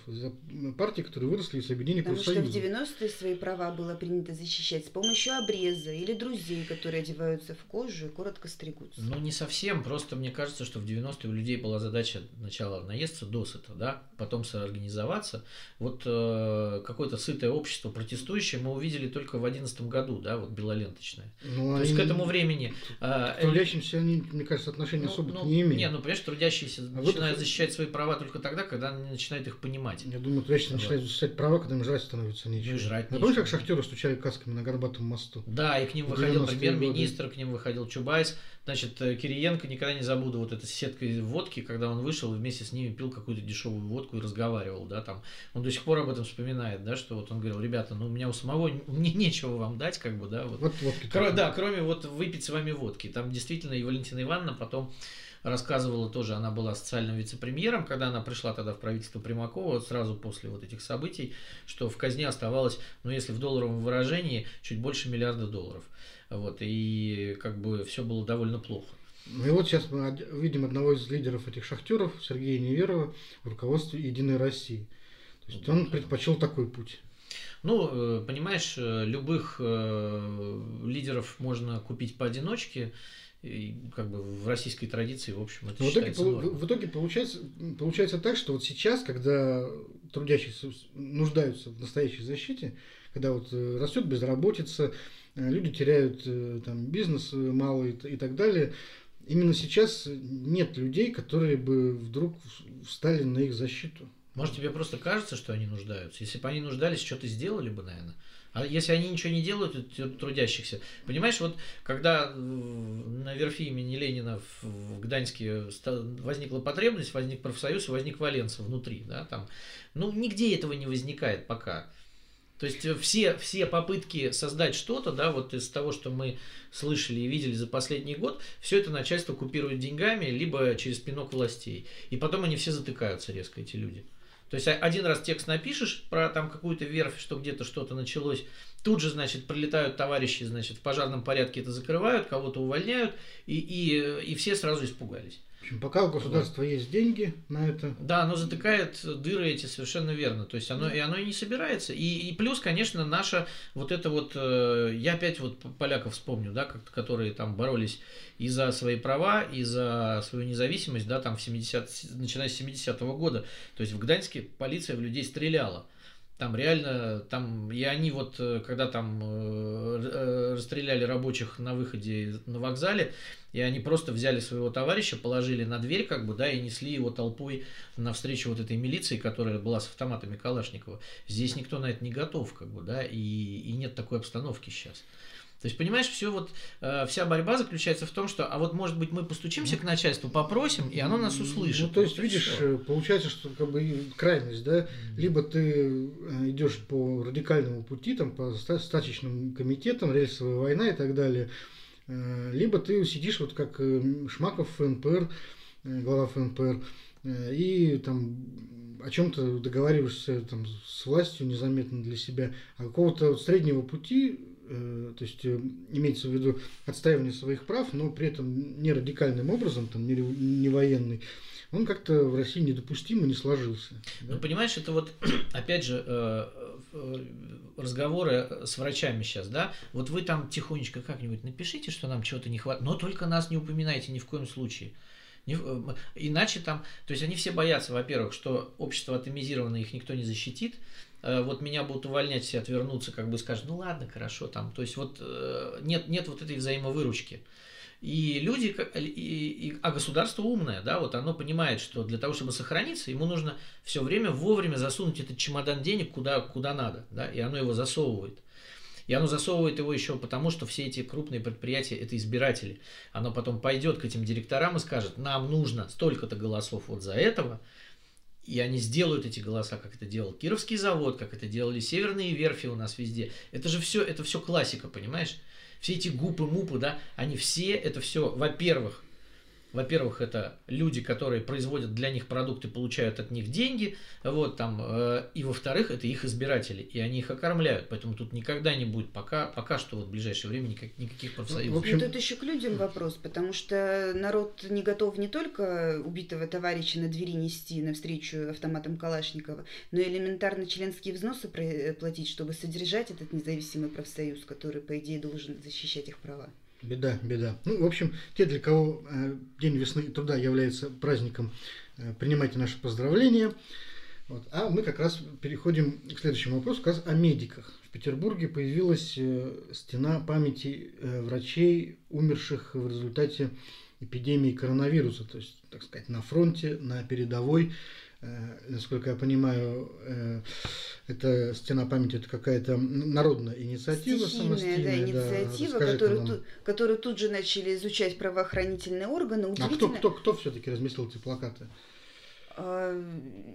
партии, которые выросли из объединения Потому профсоюзов. Потому что в 90-е свои права было принято защищать с помощью обреза или друзей, которые одеваются в кожу и коротко стригутся. Ну, не совсем, просто мне кажется, что в 90-е у людей была задача сначала наесться досыта, да, потом соорганизоваться. Вот э, какое-то сытое общество протестующее мы увидели только в 2011 году, да, вот белоленточное. Ну, То есть к этому времени... К трудящимся они, мне кажется, отношения ну, особо ну, не имеют. Не, ну, понимаешь, трудящиеся а начинают вот... защищать свои права только тогда, когда они начинают их понимать. Я думаю, трудящиеся вот. начинают защищать права, когда им жрать становится нечего. Ну, жрать ну, помнишь, как шахтеры стучали касками на Горбатом мосту? Да, и к ним выходил премьер-министр, к ним выходил Чубайс. Значит, э, Кириенко, никогда не забуду вот эта сетка водки, когда он вышел и вместе с ними пил какую-то дешевую водку и разговаривал, да, там. Он до сих пор об этом вспоминает, да, что вот он говорил, ребята, ну у меня у самого, мне нечего вам дать, как бы, да, вот. Вот водки. Кро- да, кроме вот выпить с вами водки. Там действительно и Валентина Ивановна потом рассказывала тоже, она была социальным вице-премьером, когда она пришла тогда в правительство Примакова, сразу после вот этих событий, что в казне оставалось, ну если в долларовом выражении, чуть больше миллиарда долларов. Вот, и как бы все было довольно плохо. Ну и вот сейчас мы видим одного из лидеров этих шахтеров, Сергея Неверова, в руководстве Единой России. То есть он предпочел такой путь. Ну, э, понимаешь, э, любых э, лидеров можно купить поодиночке, и как бы в российской традиции, в общем, это в итоге, в итоге получается, получается так, что вот сейчас, когда трудящиеся нуждаются в настоящей защите, когда вот растет безработица, люди теряют там бизнес малый и так далее, именно сейчас нет людей, которые бы вдруг встали на их защиту. Может, тебе просто кажется, что они нуждаются? Если бы они нуждались, что-то сделали бы, наверное. А если они ничего не делают, трудящихся. Понимаешь, вот когда на верфи имени Ленина в Гданьске возникла потребность, возник профсоюз, возник Валенца внутри, да, там, ну, нигде этого не возникает пока. То есть все, все попытки создать что-то, да, вот из того, что мы слышали и видели за последний год, все это начальство купирует деньгами, либо через пинок властей. И потом они все затыкаются резко, эти люди. То есть один раз текст напишешь про там какую-то верфь, что где-то что-то началось, тут же, значит, прилетают товарищи, значит, в пожарном порядке это закрывают, кого-то увольняют, и, и, и все сразу испугались. В общем, пока у государства вот. есть деньги на это. Да, оно затыкает дыры эти совершенно верно. То есть оно, и оно и не собирается. И, и плюс, конечно, наша вот это вот, э, я опять вот поляков вспомню, да, как, которые там боролись и за свои права, и за свою независимость, да, там в 70, начиная с 70-го года. То есть в Гданьске полиция в людей стреляла. Там реально, там, и они вот, э, когда там э, э, расстреляли рабочих на выходе на вокзале, и они просто взяли своего товарища, положили на дверь, как бы, да, и несли его толпой навстречу вот этой милиции, которая была с автоматами Калашникова. Здесь никто на это не готов, как бы, да, и, и нет такой обстановки сейчас. То есть, понимаешь, все вот, э, вся борьба заключается в том, что, а вот, может быть, мы постучимся к начальству, попросим, и оно нас услышит. Ну, то есть, вот видишь, все. Э, получается, что как бы крайность, да, либо ты э, идешь по радикальному пути, там, по стачечным комитетам, рельсовая война и так далее, э, либо ты сидишь вот как Шмаков ФНПР, глава ФНПР, и там о чем-то договариваешься там, с властью незаметно для себя, а какого-то вот среднего пути то есть э, имеется в виду отстаивание своих прав, но при этом не радикальным образом, там, не, не военный, он как-то в России недопустимо не сложился. Да? Ну, понимаешь, это вот, опять же, э, разговоры с врачами сейчас, да, вот вы там тихонечко как-нибудь напишите, что нам чего-то не хватает, но только нас не упоминайте ни в коем случае. Иначе там, то есть они все боятся, во-первых, что общество атомизировано, их никто не защитит, Э, вот меня будут увольнять, все отвернутся, как бы скажут, ну ладно, хорошо, там, то есть вот э, нет, нет вот этой взаимовыручки. И люди, и, и, а государство умное, да, вот оно понимает, что для того, чтобы сохраниться, ему нужно все время вовремя засунуть этот чемодан денег куда, куда надо, да, и оно его засовывает. И оно засовывает его еще потому, что все эти крупные предприятия – это избиратели. Оно потом пойдет к этим директорам и скажет, нам нужно столько-то голосов вот за этого, и они сделают эти голоса, как это делал Кировский завод, как это делали северные верфи у нас везде. Это же все, это все классика, понимаешь? Все эти гупы, мупы, да, они все, это все, во-первых, во-первых, это люди, которые производят для них продукты, получают от них деньги, вот там, э, и во-вторых, это их избиратели, и они их окормляют, поэтому тут никогда не будет, пока, пока что вот в ближайшее время никак, никаких профсоюзов. Ну, в общем... Ну, тут еще к людям вопрос, потому что народ не готов не только убитого товарища на двери нести навстречу автоматам Калашникова, но и элементарно членские взносы платить, чтобы содержать этот независимый профсоюз, который, по идее, должен защищать их права. Беда, беда. Ну, в общем, те, для кого э, День весны и труда является праздником, э, принимайте наши поздравления. Вот. А мы как раз переходим к следующему вопросу, как раз о медиках. В Петербурге появилась э, стена памяти врачей, умерших в результате эпидемии коронавируса, то есть, так сказать, на фронте, на передовой. Э, насколько я понимаю, э, это стена памяти это какая-то народная инициатива Стихийная, самостийная. Да, инициатива, да, которую, ту, которую тут же начали изучать правоохранительные органы. А кто, кто, кто все-таки разместил эти плакаты? А,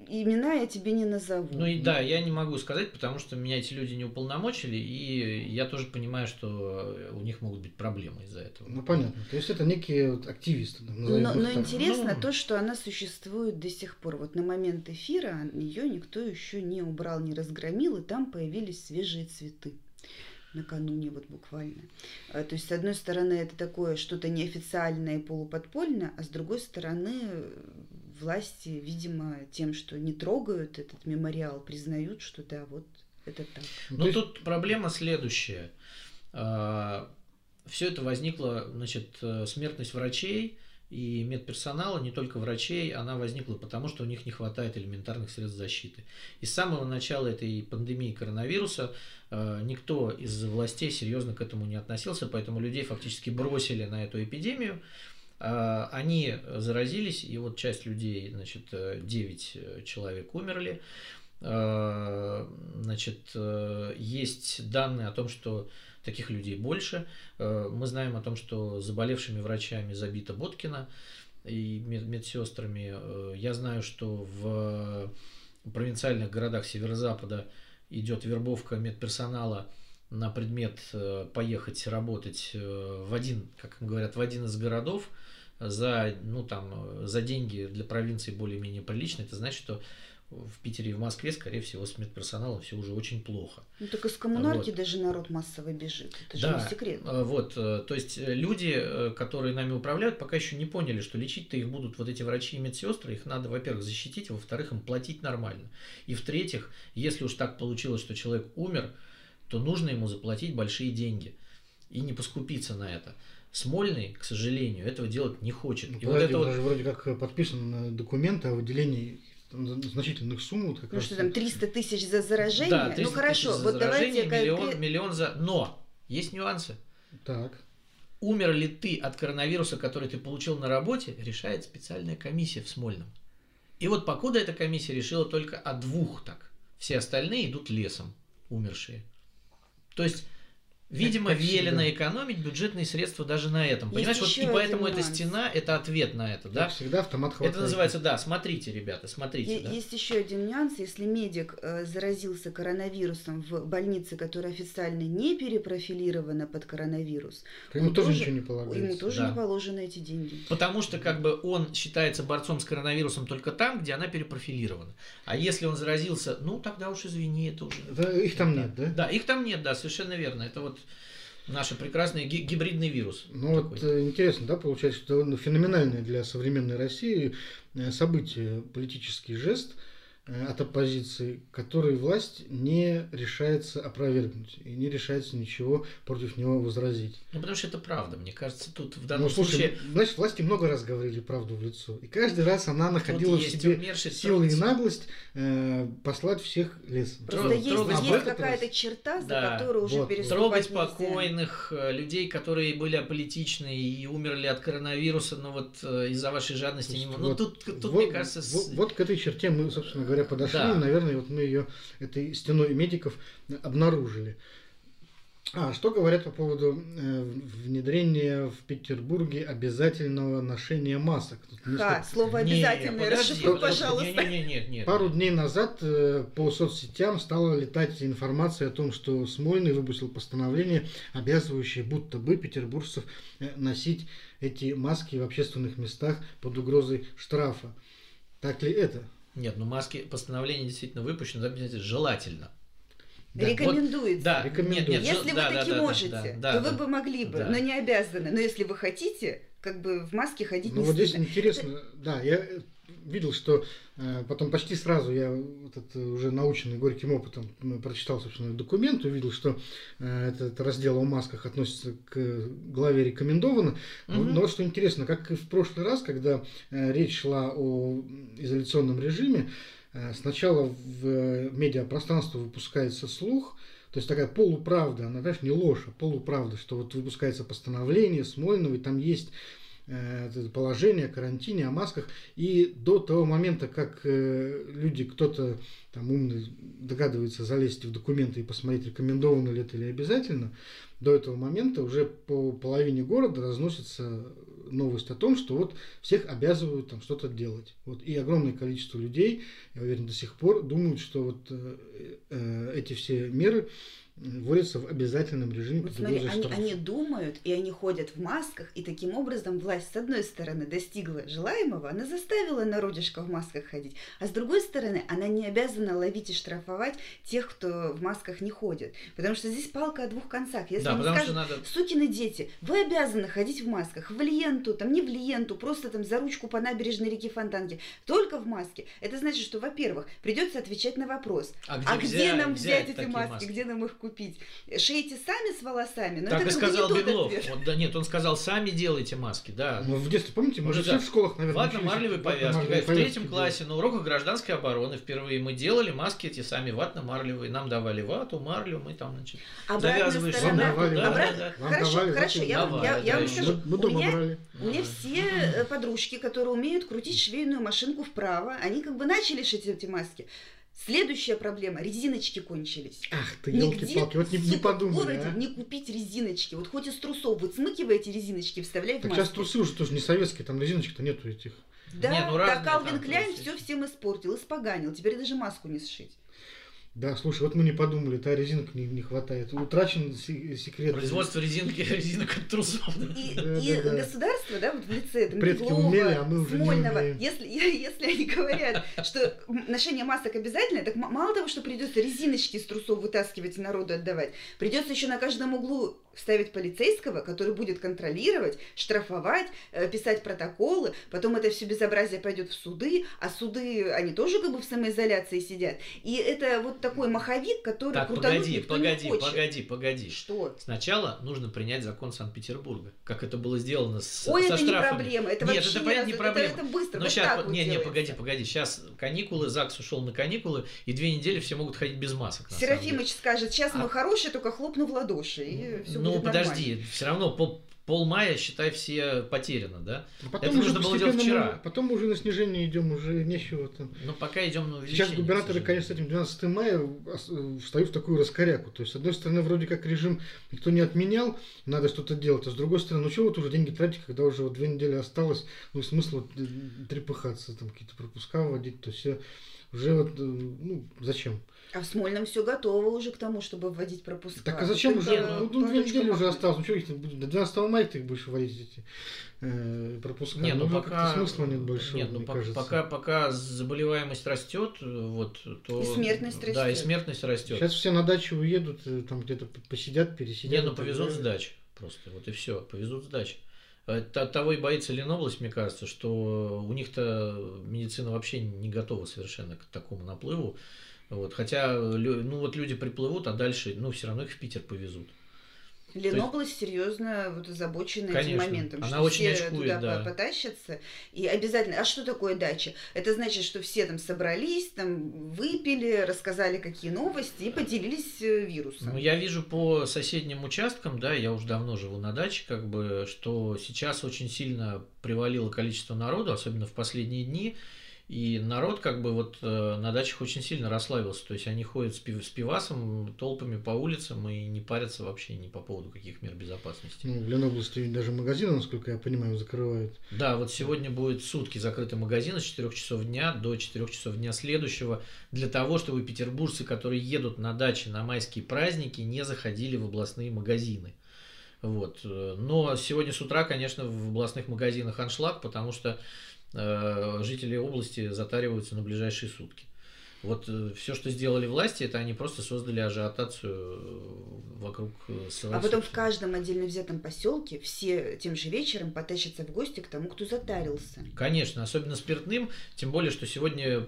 имена я тебе не назову. Ну и да, я не могу сказать, потому что меня эти люди не уполномочили, и я тоже понимаю, что у них могут быть проблемы из-за этого. Ну понятно. То есть это некие вот активисты. Но, но интересно ну... то, что она существует до сих пор. Вот на момент эфира ее никто еще не убрал, не разгромил, и там появились свежие цветы накануне вот буквально. А, то есть, с одной стороны, это такое что-то неофициальное и полуподпольное, а с другой стороны, власти, видимо, тем, что не трогают этот мемориал, признают, что да, вот это так. Ну, есть... тут проблема следующая. А, Все это возникло, значит, э, смертность врачей и медперсонала, не только врачей, она возникла потому, что у них не хватает элементарных средств защиты. И с самого начала этой пандемии коронавируса э, никто из властей серьезно к этому не относился, поэтому людей фактически бросили на эту эпидемию. А, они заразились, и вот часть людей, значит, 9 э, человек умерли. А, значит, э, есть данные о том, что таких людей больше. Э, мы знаем о том, что заболевшими врачами забита Боткина и медсестрами. Я знаю, что в провинциальных городах северо-запада идет вербовка медперсонала на предмет поехать работать в один, как говорят, в один из городов за, ну, там, за деньги для провинции более-менее прилично, это значит, что в Питере и в Москве, скорее всего, с медперсоналом все уже очень плохо. Ну так из коммунарки Вот. даже народ массово бежит. Это же Да, не секрет. э, Вот, э, то есть э, люди, э, которые нами управляют, пока еще не поняли, что лечить-то их будут вот эти врачи и медсестры, их надо, во-первых, защитить, во-вторых, им платить нормально. И в-третьих, если уж так получилось, что человек умер, то нужно ему заплатить большие деньги и не поскупиться на это. Смольный, к сожалению, этого делать не хочет. Ну, И вот это вот даже вроде как подписан документ о выделении значительных сумм. Вот как Ну раз что там, 300 тысяч за заражение? Да, ну 300 хорошо, тысяч за вот давайте... заражение, как- миллион, миллион за... Но есть нюансы. Так. Умер ли ты от коронавируса, который ты получил на работе, решает специальная комиссия в Смольном. И вот покуда эта комиссия решила только о двух так. Все остальные идут лесом, умершие. То есть, видимо, как всегда. велено экономить бюджетные средства даже на этом. Есть Понимаешь, вот и поэтому эта нюанс. стена это ответ на это, Как да? всегда автомат хватает. Это называется, да, смотрите, ребята, смотрите. Е- да. Есть еще один нюанс. Если медик э, заразился коронавирусом в больнице, которая официально не перепрофилирована под коронавирус, Ему он тоже тоже- ничего не полагается. ему тоже Да. не положены эти деньги. Потому что как бы он считается борцом с коронавирусом только там, где она перепрофилирована. А если он заразился, ну тогда уж извини, это уже... Да, их там Да. нет, да? Да, их там нет, да, совершенно верно. Это вот наш прекрасный ги- гибридный вирус. Ну вот такой. э, интересно, да, получается, что феноменальное для современной России э, событие, политический жест от оппозиции, который власть не решается опровергнуть и не решается ничего против него возразить. Ну, потому что это правда, мне кажется, тут в данном Ну, слушай, случае... ну, значит, власти много раз говорили правду в лицо. И каждый раз она находила в есть себе силы и наглость э, послать всех лесом. Просто Трог- есть, трогать есть какая-то раз. черта, за Да, которую уже вот. переступать Трогать нельзя. покойных э, людей, которые были аполитичны и умерли от коронавируса, но вот э, из-за вашей жадности не могут. Ну, Вот- тут, тут вот, мне кажется, с- вот, вот к этой черте мы, собственно говоря, подошли, Да. и, наверное, вот мы ее этой стеной медиков обнаружили. А что говорят по поводу э, внедрения в Петербурге обязательного ношения масок? Тут Ха, несколько- слово Не, обязательное, подожди, расшифруй, подожди, пожалуйста. Не, не, не, нет. Пару дней назад э, по соцсетям стала летать информация о том, что Смольный выпустил постановление, обязывающее будто бы петербуржцев э, носить эти маски в общественных местах под угрозой штрафа. Так ли это? Нет, ну маски, постановление действительно выпущено, да, обязательно желательно. Да. Рекомендуется. Да, Рекомендую. нет, нет, Если вы да, да, таки да, да, можете, да, то да, вы да. бы могли бы, Да. но не обязаны. Но если вы хотите, как бы в маске ходить Ну не вот здесь стыдно. интересно, да, я видел, что э, потом почти сразу я вот это уже наученный горьким опытом м, прочитал, собственно, документ, увидел, что э, этот раздел о масках относится к главе рекомендовано. Но- Мгм. Но вот что интересно, как и в прошлый раз, когда э, речь шла о изоляционном режиме, э, сначала в э, медиапространство выпускается слух, то есть такая полуправда, она, знаешь, не ложь, а полуправда, что вот выпускается постановление Смольного, и там есть э, положение о карантине, о масках. И до того момента, как э, люди, кто-то там умный догадывается залезть в документы и посмотреть, рекомендовано ли это или обязательно, до этого момента уже по половине города разносится новость о том, что вот всех обязывают там что-то делать. Вот, и огромное количество людей, я уверен, до сих пор думают, что вот э, э, эти все меры вводятся в обязательном режиме Вот под смотри, они, они думают, и они ходят в масках, и таким образом власть, с одной стороны, достигла желаемого, она заставила народишко в масках ходить, а с другой стороны, она не обязана ловить и штрафовать тех, кто в масках не ходит. Потому что здесь палка о двух концах. Если Да, они потому скажут, что надо... Сукины дети, вы обязаны ходить в масках, в ленту, там не в ленту, просто там за ручку по набережной реки Фонтанки, только в маске. Это значит, что, во-первых, придется отвечать на вопрос, А а где, где взять- нам взять, эти такие маски, маски? где нам их купить? Шейте сами с волосами, но так это и сказал Беглов. Вот, да нет, он сказал, сами делайте маски, да. Ну, в детстве, помните, мы Уже же все да. в школах, наверное, Ватно-марлевые повязки. ватно-марлевые В повязки третьем делать. классе на уроках гражданской обороны впервые мы делали маски эти сами ватно-марлевые. Нам давали вату, марлю, мы там, значит, Обратная завязываешь сторона. Вам давали, да, Обрат- да, да. Вам Хорошо, давали, хорошо, я, Давали, я, я да, вам скажу, Мы, мы у дома меня, брали. у меня все э, подружки, которые умеют крутить швейную машинку вправо, они как бы начали шить эти маски. Следующая проблема, резиночки кончились. Ах ты, елки-палки, вот не, не в подумали, городе а. не купить резиночки. Вот хоть из трусов, вот смыкиваете резиночки, вставляете Так в сейчас маски. трусы уже тоже не советские, там резиночек-то нету этих. Да, Не, ну да Калвин Кляйн все всем испортил, испоганил. Теперь даже маску не сшить. Да, слушай, вот мы не подумали, да, резинок не, не хватает. Утрачен секрет. Производство резинки, резинок от трусов. И, Да, и да, да. государство, да, вот в лице там, Предки Беглова, умели, а мы уже не Смольного, умеем. если, если они говорят, что ношение масок обязательно, так мало того, что придется резиночки из трусов вытаскивать и народу отдавать, придется еще на каждом углу ставить полицейского, который будет контролировать, штрафовать, э, писать протоколы, потом это все безобразие пойдет в суды, а суды, они тоже как бы в самоизоляции сидят. И это вот такой маховик, который Так, погоди, погоди, не погоди, погоди. Что? Сначала нужно принять закон Санкт-Петербурга, как это было сделано с, Ой, со это не штрафами. проблема, это Нет, вообще это не понятно, не это- проблема. Это, быстро, Но вот сейчас, так вот, не, не, погоди, погоди. Сейчас каникулы, ЗАГС ушел на каникулы, и две недели все могут ходить без масок. Серафимыч скажет, сейчас А- мы хорошие, только хлопну в ладоши, и все Ну, будет подожди, все равно пол, полмая, считай, все потеряно, да? А потом Это уже нужно было делать постепенно мы- вчера. Потом уже на снижение идем, уже нечего там. Но пока идем на увеличение. Сейчас губернаторы, конечно, с этим 12 мая э, встают в такую раскоряку. То есть, с одной стороны, вроде как режим никто не отменял, надо что-то делать, а с другой стороны, ну чего вот уже деньги тратить, когда уже вот две недели осталось, ну смысл вот, э, трепыхаться, там какие-то пропуска вводить, то есть э, уже вот, э, ну, зачем? А в Смольном все готово уже к тому, чтобы вводить пропуска. Так а зачем Только уже? Ну, Ну, ну, две недели уже осталось, ну что их там будет? До 12 мая ты их будешь вводить эти э, пропуска. Не, ну уже пока смысла нет большого, Нет, ну мне по- кажется. пока, пока заболеваемость растет, вот то. И смертность Да, и растет. смертность растет. Сейчас все на дачу уедут, э, там где-то посидят, пересидят. Не, и ну повезут с дач. Просто вот и все, повезут с дач. От того и боится Ленобласть, мне кажется, что у них-то медицина вообще не готова совершенно к такому наплыву. Вот. Хотя, ну вот люди приплывут, а дальше, ну, все равно их в Питер повезут. Ленобласть серьезно вот озабочена этим Конечно. моментом, Она что очень все очкует, туда да. по- потащатся. И обязательно. А что такое дача? Это значит, что все там собрались, там выпили, рассказали какие новости и поделились э, вирусом. Ну, я вижу по соседним участкам, да, я уже давно живу на даче, как бы, что сейчас очень сильно привалило количество народу, особенно в последние дни. И народ, как бы, вот э, на дачах очень сильно расслабился. То есть они ходят с, пив- с пивасом толпами по улицам и не парятся вообще ни по поводу каких мер безопасности. Ну, в Ленобласти даже магазины, насколько я понимаю, закрывают. Да, вот сегодня будет сутки закрыты магазины с 4 часов дня до 4 часов дня следующего, для того, чтобы петербуржцы, которые едут на дачи на майские праздники, не заходили в областные магазины. Вот. э, Но сегодня с утра, конечно, в областных магазинах аншлаг, потому что жители области затариваются на ближайшие сутки. Вот все, что сделали власти, это они просто создали ажиотацию э, вокруг э, своей А потом в каждом отдельно взятом поселке все тем же вечером потащатся в гости к тому, кто затарился. Конечно, особенно спиртным, тем более, что сегодня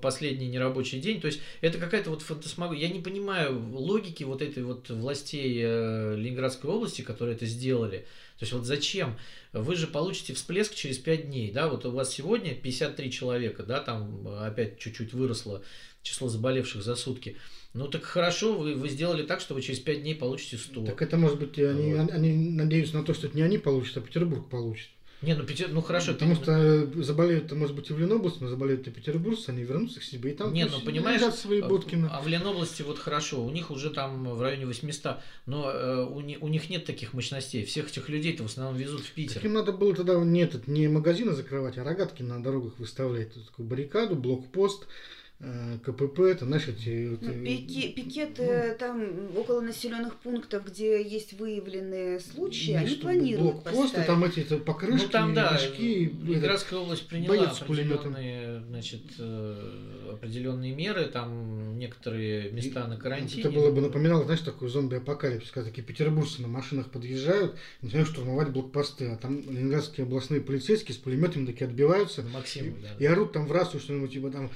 последний нерабочий день. То есть это какая-то вот фантасмагория. Я не понимаю логики вот этой вот властей э, Ленинградской области, которые это сделали. То есть вот зачем? Вы же получите всплеск через 5 дней, да, вот у вас сегодня 53 человека, да, там опять чуть-чуть выросло число заболевших за сутки. Ну так хорошо, вы, вы сделали так, что вы через 5 дней получите 100. Так это может быть, они, Вот. они надеются на то, что это не они получат, а Петербург получит. Не, ну, Петер- ну хорошо. Потому Петер- что э, заболеют, может быть, и в Ленобласти, но заболеют и петербуржцы, они вернутся к себе, и там Не, ну понимаешь, свои будки. на- а в Ленобласти вот хорошо, у них уже там в районе 800, но э, у, ни- у них нет таких мощностей. Всех этих людей-то в основном везут в Так Питер. им надо было тогда не, этот, не магазины закрывать, а рогатки на дорогах выставлять. Такую баррикаду, блокпост, КПП, это, знаешь, эти... Ну, э, пики- пикеты там около населенных пунктов, где есть выявленные случаи, не они планируют Блокпосты, поставить. там эти это, покрышки, ну там, да, мешки, Ленинградская область приняла определенные, значит, э, определенные меры, там некоторые места на карантине. Это было бы напоминало, знаешь, такой зомби-апокалипсис, когда такие петербуржцы на машинах подъезжают и начинают штурмовать блокпосты, а там ленинградские областные полицейские с пулеметами такие отбиваются Максим, да. и орут там в рацию что-нибудь, типа там э,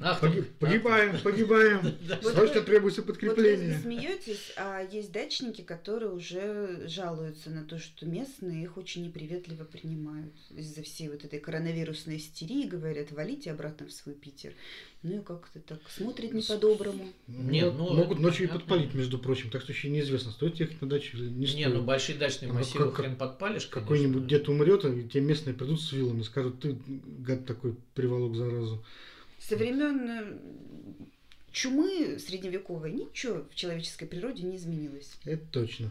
Ах, «Поги- там- погибаем, погибаем, Да. Вот срочно требуется Вот вы подкрепление. смеетесь, а есть дачники, которые уже жалуются на то, что местные их очень неприветливо принимают из-за всей вот этой коронавирусной истерии, говорят, валите обратно в свой Питер. Ну и как-то так смотрит не по-доброму. Нет, Вот ну, могут ночью и подпалить, между прочим, так что еще неизвестно, стоит ехать на дачу или не Не, стоит. ну большие дачные А массивы как- хрен подпалишь, Какой-нибудь дед умрет, и те местные придут с вилами, скажут, ты, гад такой, приволок заразу. Со времен чумы средневековой ничего в человеческой природе не изменилось. Это точно.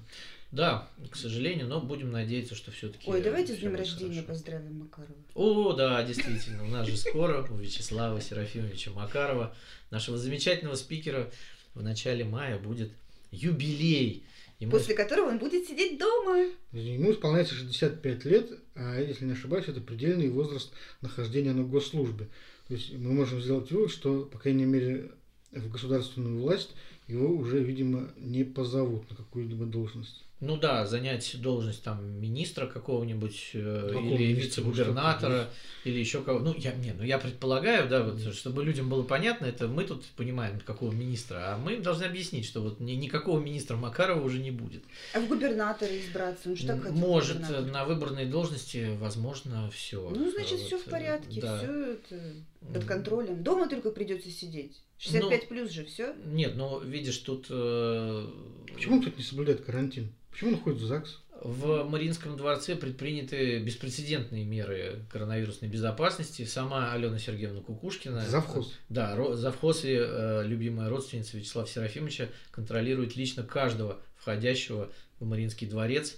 Да, к сожалению, но будем надеяться, что все-таки. Ой, давайте с днем рождения хорошо. поздравим Макарова. О, да, действительно. У нас же скоро у Вячеслава Серафимовича Макарова, нашего замечательного спикера, в начале мая будет юбилей. Ему... После которого он будет сидеть дома. Ему исполняется 65 лет, а если не ошибаюсь, это предельный возраст нахождения на госслужбе. То есть мы можем сделать вывод, что, по крайней мере, в государственную власть его уже, видимо, не позовут на какую-либо должность. Ну да, занять должность там министра какого-нибудь э, или вице-губернатора или еще кого. Ну я не, ну я предполагаю, да, вот, чтобы людям было понятно, это мы тут понимаем какого министра, а мы должны объяснить, что вот ни, никакого министра Макарова уже не будет. А в губернаторы избраться, он что так хотел? Может на выборной должности, возможно, все. Ну значит вот, все в порядке, да. все это под контролем. Дома только придется сидеть. 65 ну, плюс же все? Нет, ну видишь, тут. Э... Почему тут не соблюдает карантин? Почему он ходит в ЗАГС? В Мариинском дворце предприняты беспрецедентные меры коронавирусной безопасности. Сама Алена Сергеевна Кукушкина, завхоз, да, завхоз и э, любимая родственница Вячеслава Серафимовича контролирует лично каждого входящего в Мариинский дворец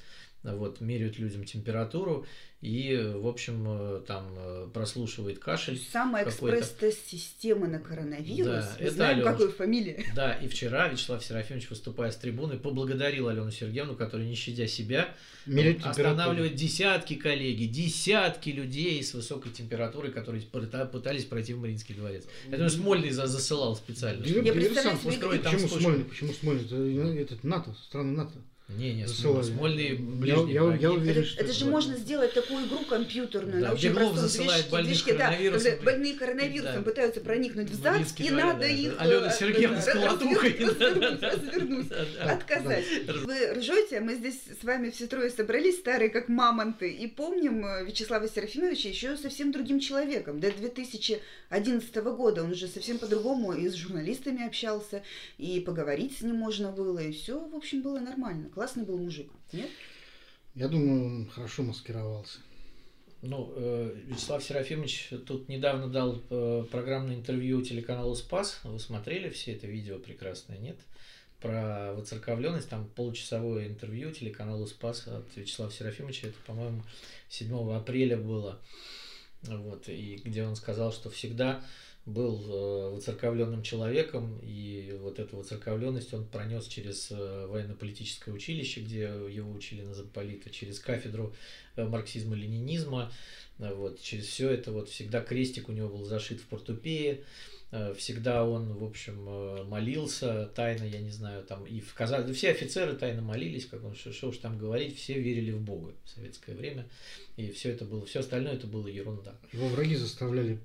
вот, меряют людям температуру и, в общем, э, там э, прослушивает кашель. Самая экспресс-тест системы на коронавирус. Да, Мы это знаем, Алена, какой фамилия. Да, и вчера Вячеслав Серафимович, выступая с трибуны, поблагодарил Алену Сергеевну, которая, не щадя себя, останавливает десятки коллеги, десятки людей с высокой температурой, которые пытались пройти в Мариинский дворец. Я думаю, Смольный засылал специально. Я представляю себе... Почему Смольный? Почему Смольный? Это, это НАТО, страна НАТО. Не, не, Смольный ближний я, я, я уверен, это, что это же можно сделать такую игру компьютерную да, на очень простом засылает больных движке, коронавирусом. Да, больные коронавирусом да. пытаются проникнуть в ЗАГС, и надо да, их... Алена э, Сергеевна с колотухой. Развернуть, отказать. Вы ржете, мы здесь с вами все трое собрались, старые как мамонты, и помним э, Вячеслава Серафимовича еще совсем другим человеком. До 2011 года он уже совсем по-другому и с журналистами общался, и поговорить с ним можно было, и все, в общем, было нормально. Классный был мужик, нет? Я думаю, он хорошо маскировался. Ну, э, Вячеслав Серафимович тут недавно дал э, программное интервью телеканалу «Спас». Вы смотрели все это видео прекрасное, нет? Про воцерковленность, там получасовое интервью телеканалу «Спас» от Вячеслава Серафимовича. Это, по-моему, 7 апреля было. Вот, и где он сказал, что всегда был э, воцерковленным человеком, и вот эту воцерковленность он пронес через э, военно-политическое училище, где его учили на замполита, через кафедру э, марксизма-ленинизма, вот, через все это вот всегда крестик у него был зашит в портупее, всегда он, в общем, молился тайно, я не знаю, там и в Казани, все офицеры тайно молились, как он, что, что уж там говорить, все верили в Бога в советское время. И все это было, все остальное это было ерунда. Его враги заставляли,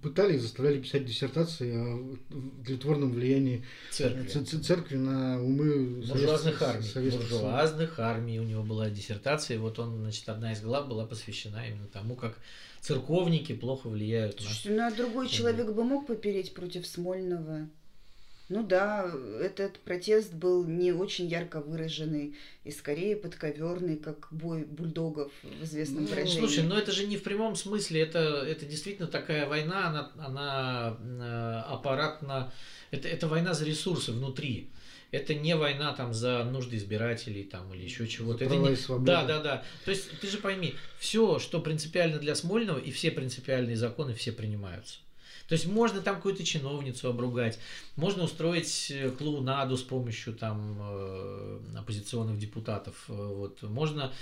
пытали и заставляли писать диссертации о длительном влиянии церкви, церкви на умы буржуазных армий. Буржуазных армий у него была диссертация, и вот он, значит, одна из глав была посвящена именно тому, как церковники плохо влияют Слушайте, на... Ну, а другой человек бы мог попереть против Смольного? Ну да, этот протест был не очень ярко выраженный и скорее подковерный, как бой бульдогов в известном ну, выражении. Слушай, но это же не в прямом смысле, это, это действительно такая война, она, она э, аппаратно, это, это война за ресурсы внутри. Это не война там за нужды избирателей там или еще чего-то. Это не... Да, да, да. То есть ты же пойми, все, что принципиально для Смольного, и все принципиальные законы, все принимаются. То есть можно там какую-то чиновницу обругать, можно устроить э, клоунаду с помощью там э, оппозиционных депутатов, э, вот, можно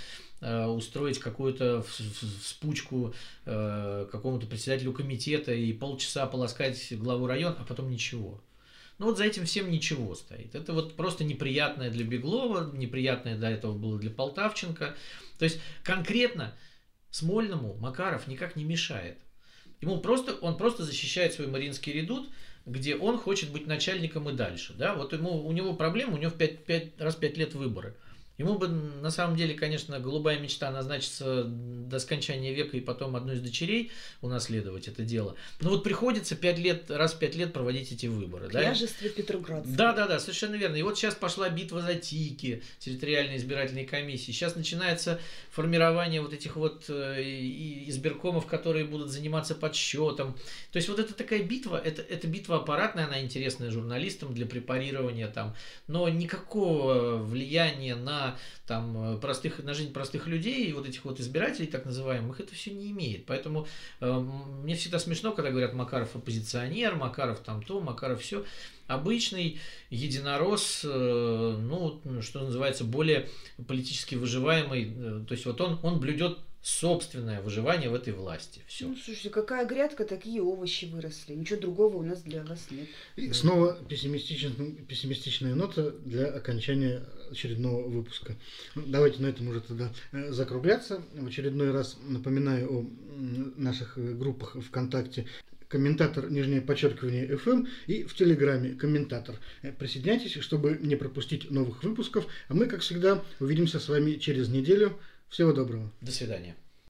устроить какую-то вспучку какому-то председателю комитета и полчаса полоскать главу района, а потом ничего. Ну вот за этим всем ничего стоит. Это вот просто неприятное для Беглова, неприятное до этого было для Полтавченко. То есть конкретно Смольному Макаров никак не мешает. Ему просто, он просто защищает свой Мариинский редут, где он хочет быть начальником и дальше. Да? Вот ему, у него проблема, у него в 5, 5, раз в 5 лет выборы. Ему бы, на самом деле, конечно, голубая мечта назначиться до скончания века и потом одной из дочерей унаследовать это дело. Но вот приходится пять лет, раз в пять лет проводить эти выборы. Княжество да? Петроградское. Да, да, да, совершенно верно. И вот сейчас пошла битва за ТИКи, территориальные избирательные комиссии. Сейчас начинается формирование вот этих вот э, избиркомов, которые будут заниматься подсчетом. То есть вот это такая битва, это, это битва аппаратная, она интересная журналистам для препарирования там, но никакого влияния на там, простых, на жизнь простых людей и вот этих вот избирателей так называемых, это все не имеет. Поэтому э, мне всегда смешно, когда говорят Макаров оппозиционер, Макаров там то, Макаров все обычный единорос, э, ну, что называется, более политически выживаемый. Э, то есть вот он, он блюдет собственное выживание в этой власти. Все. Ну, слушайте, какая грядка, такие овощи выросли. Ничего другого у нас для вас нет. И снова пессимистичная, пессимистичная нота для окончания очередного выпуска. Ну, давайте на этом уже тогда э, закругляться. В очередной раз напоминаю о наших группах ВКонтакте комментатор, нижнее подчеркивание FM и в Телеграме комментатор. Э, присоединяйтесь, чтобы не пропустить новых выпусков. А мы, как всегда, увидимся с вами через неделю. Всего доброго. До свидания.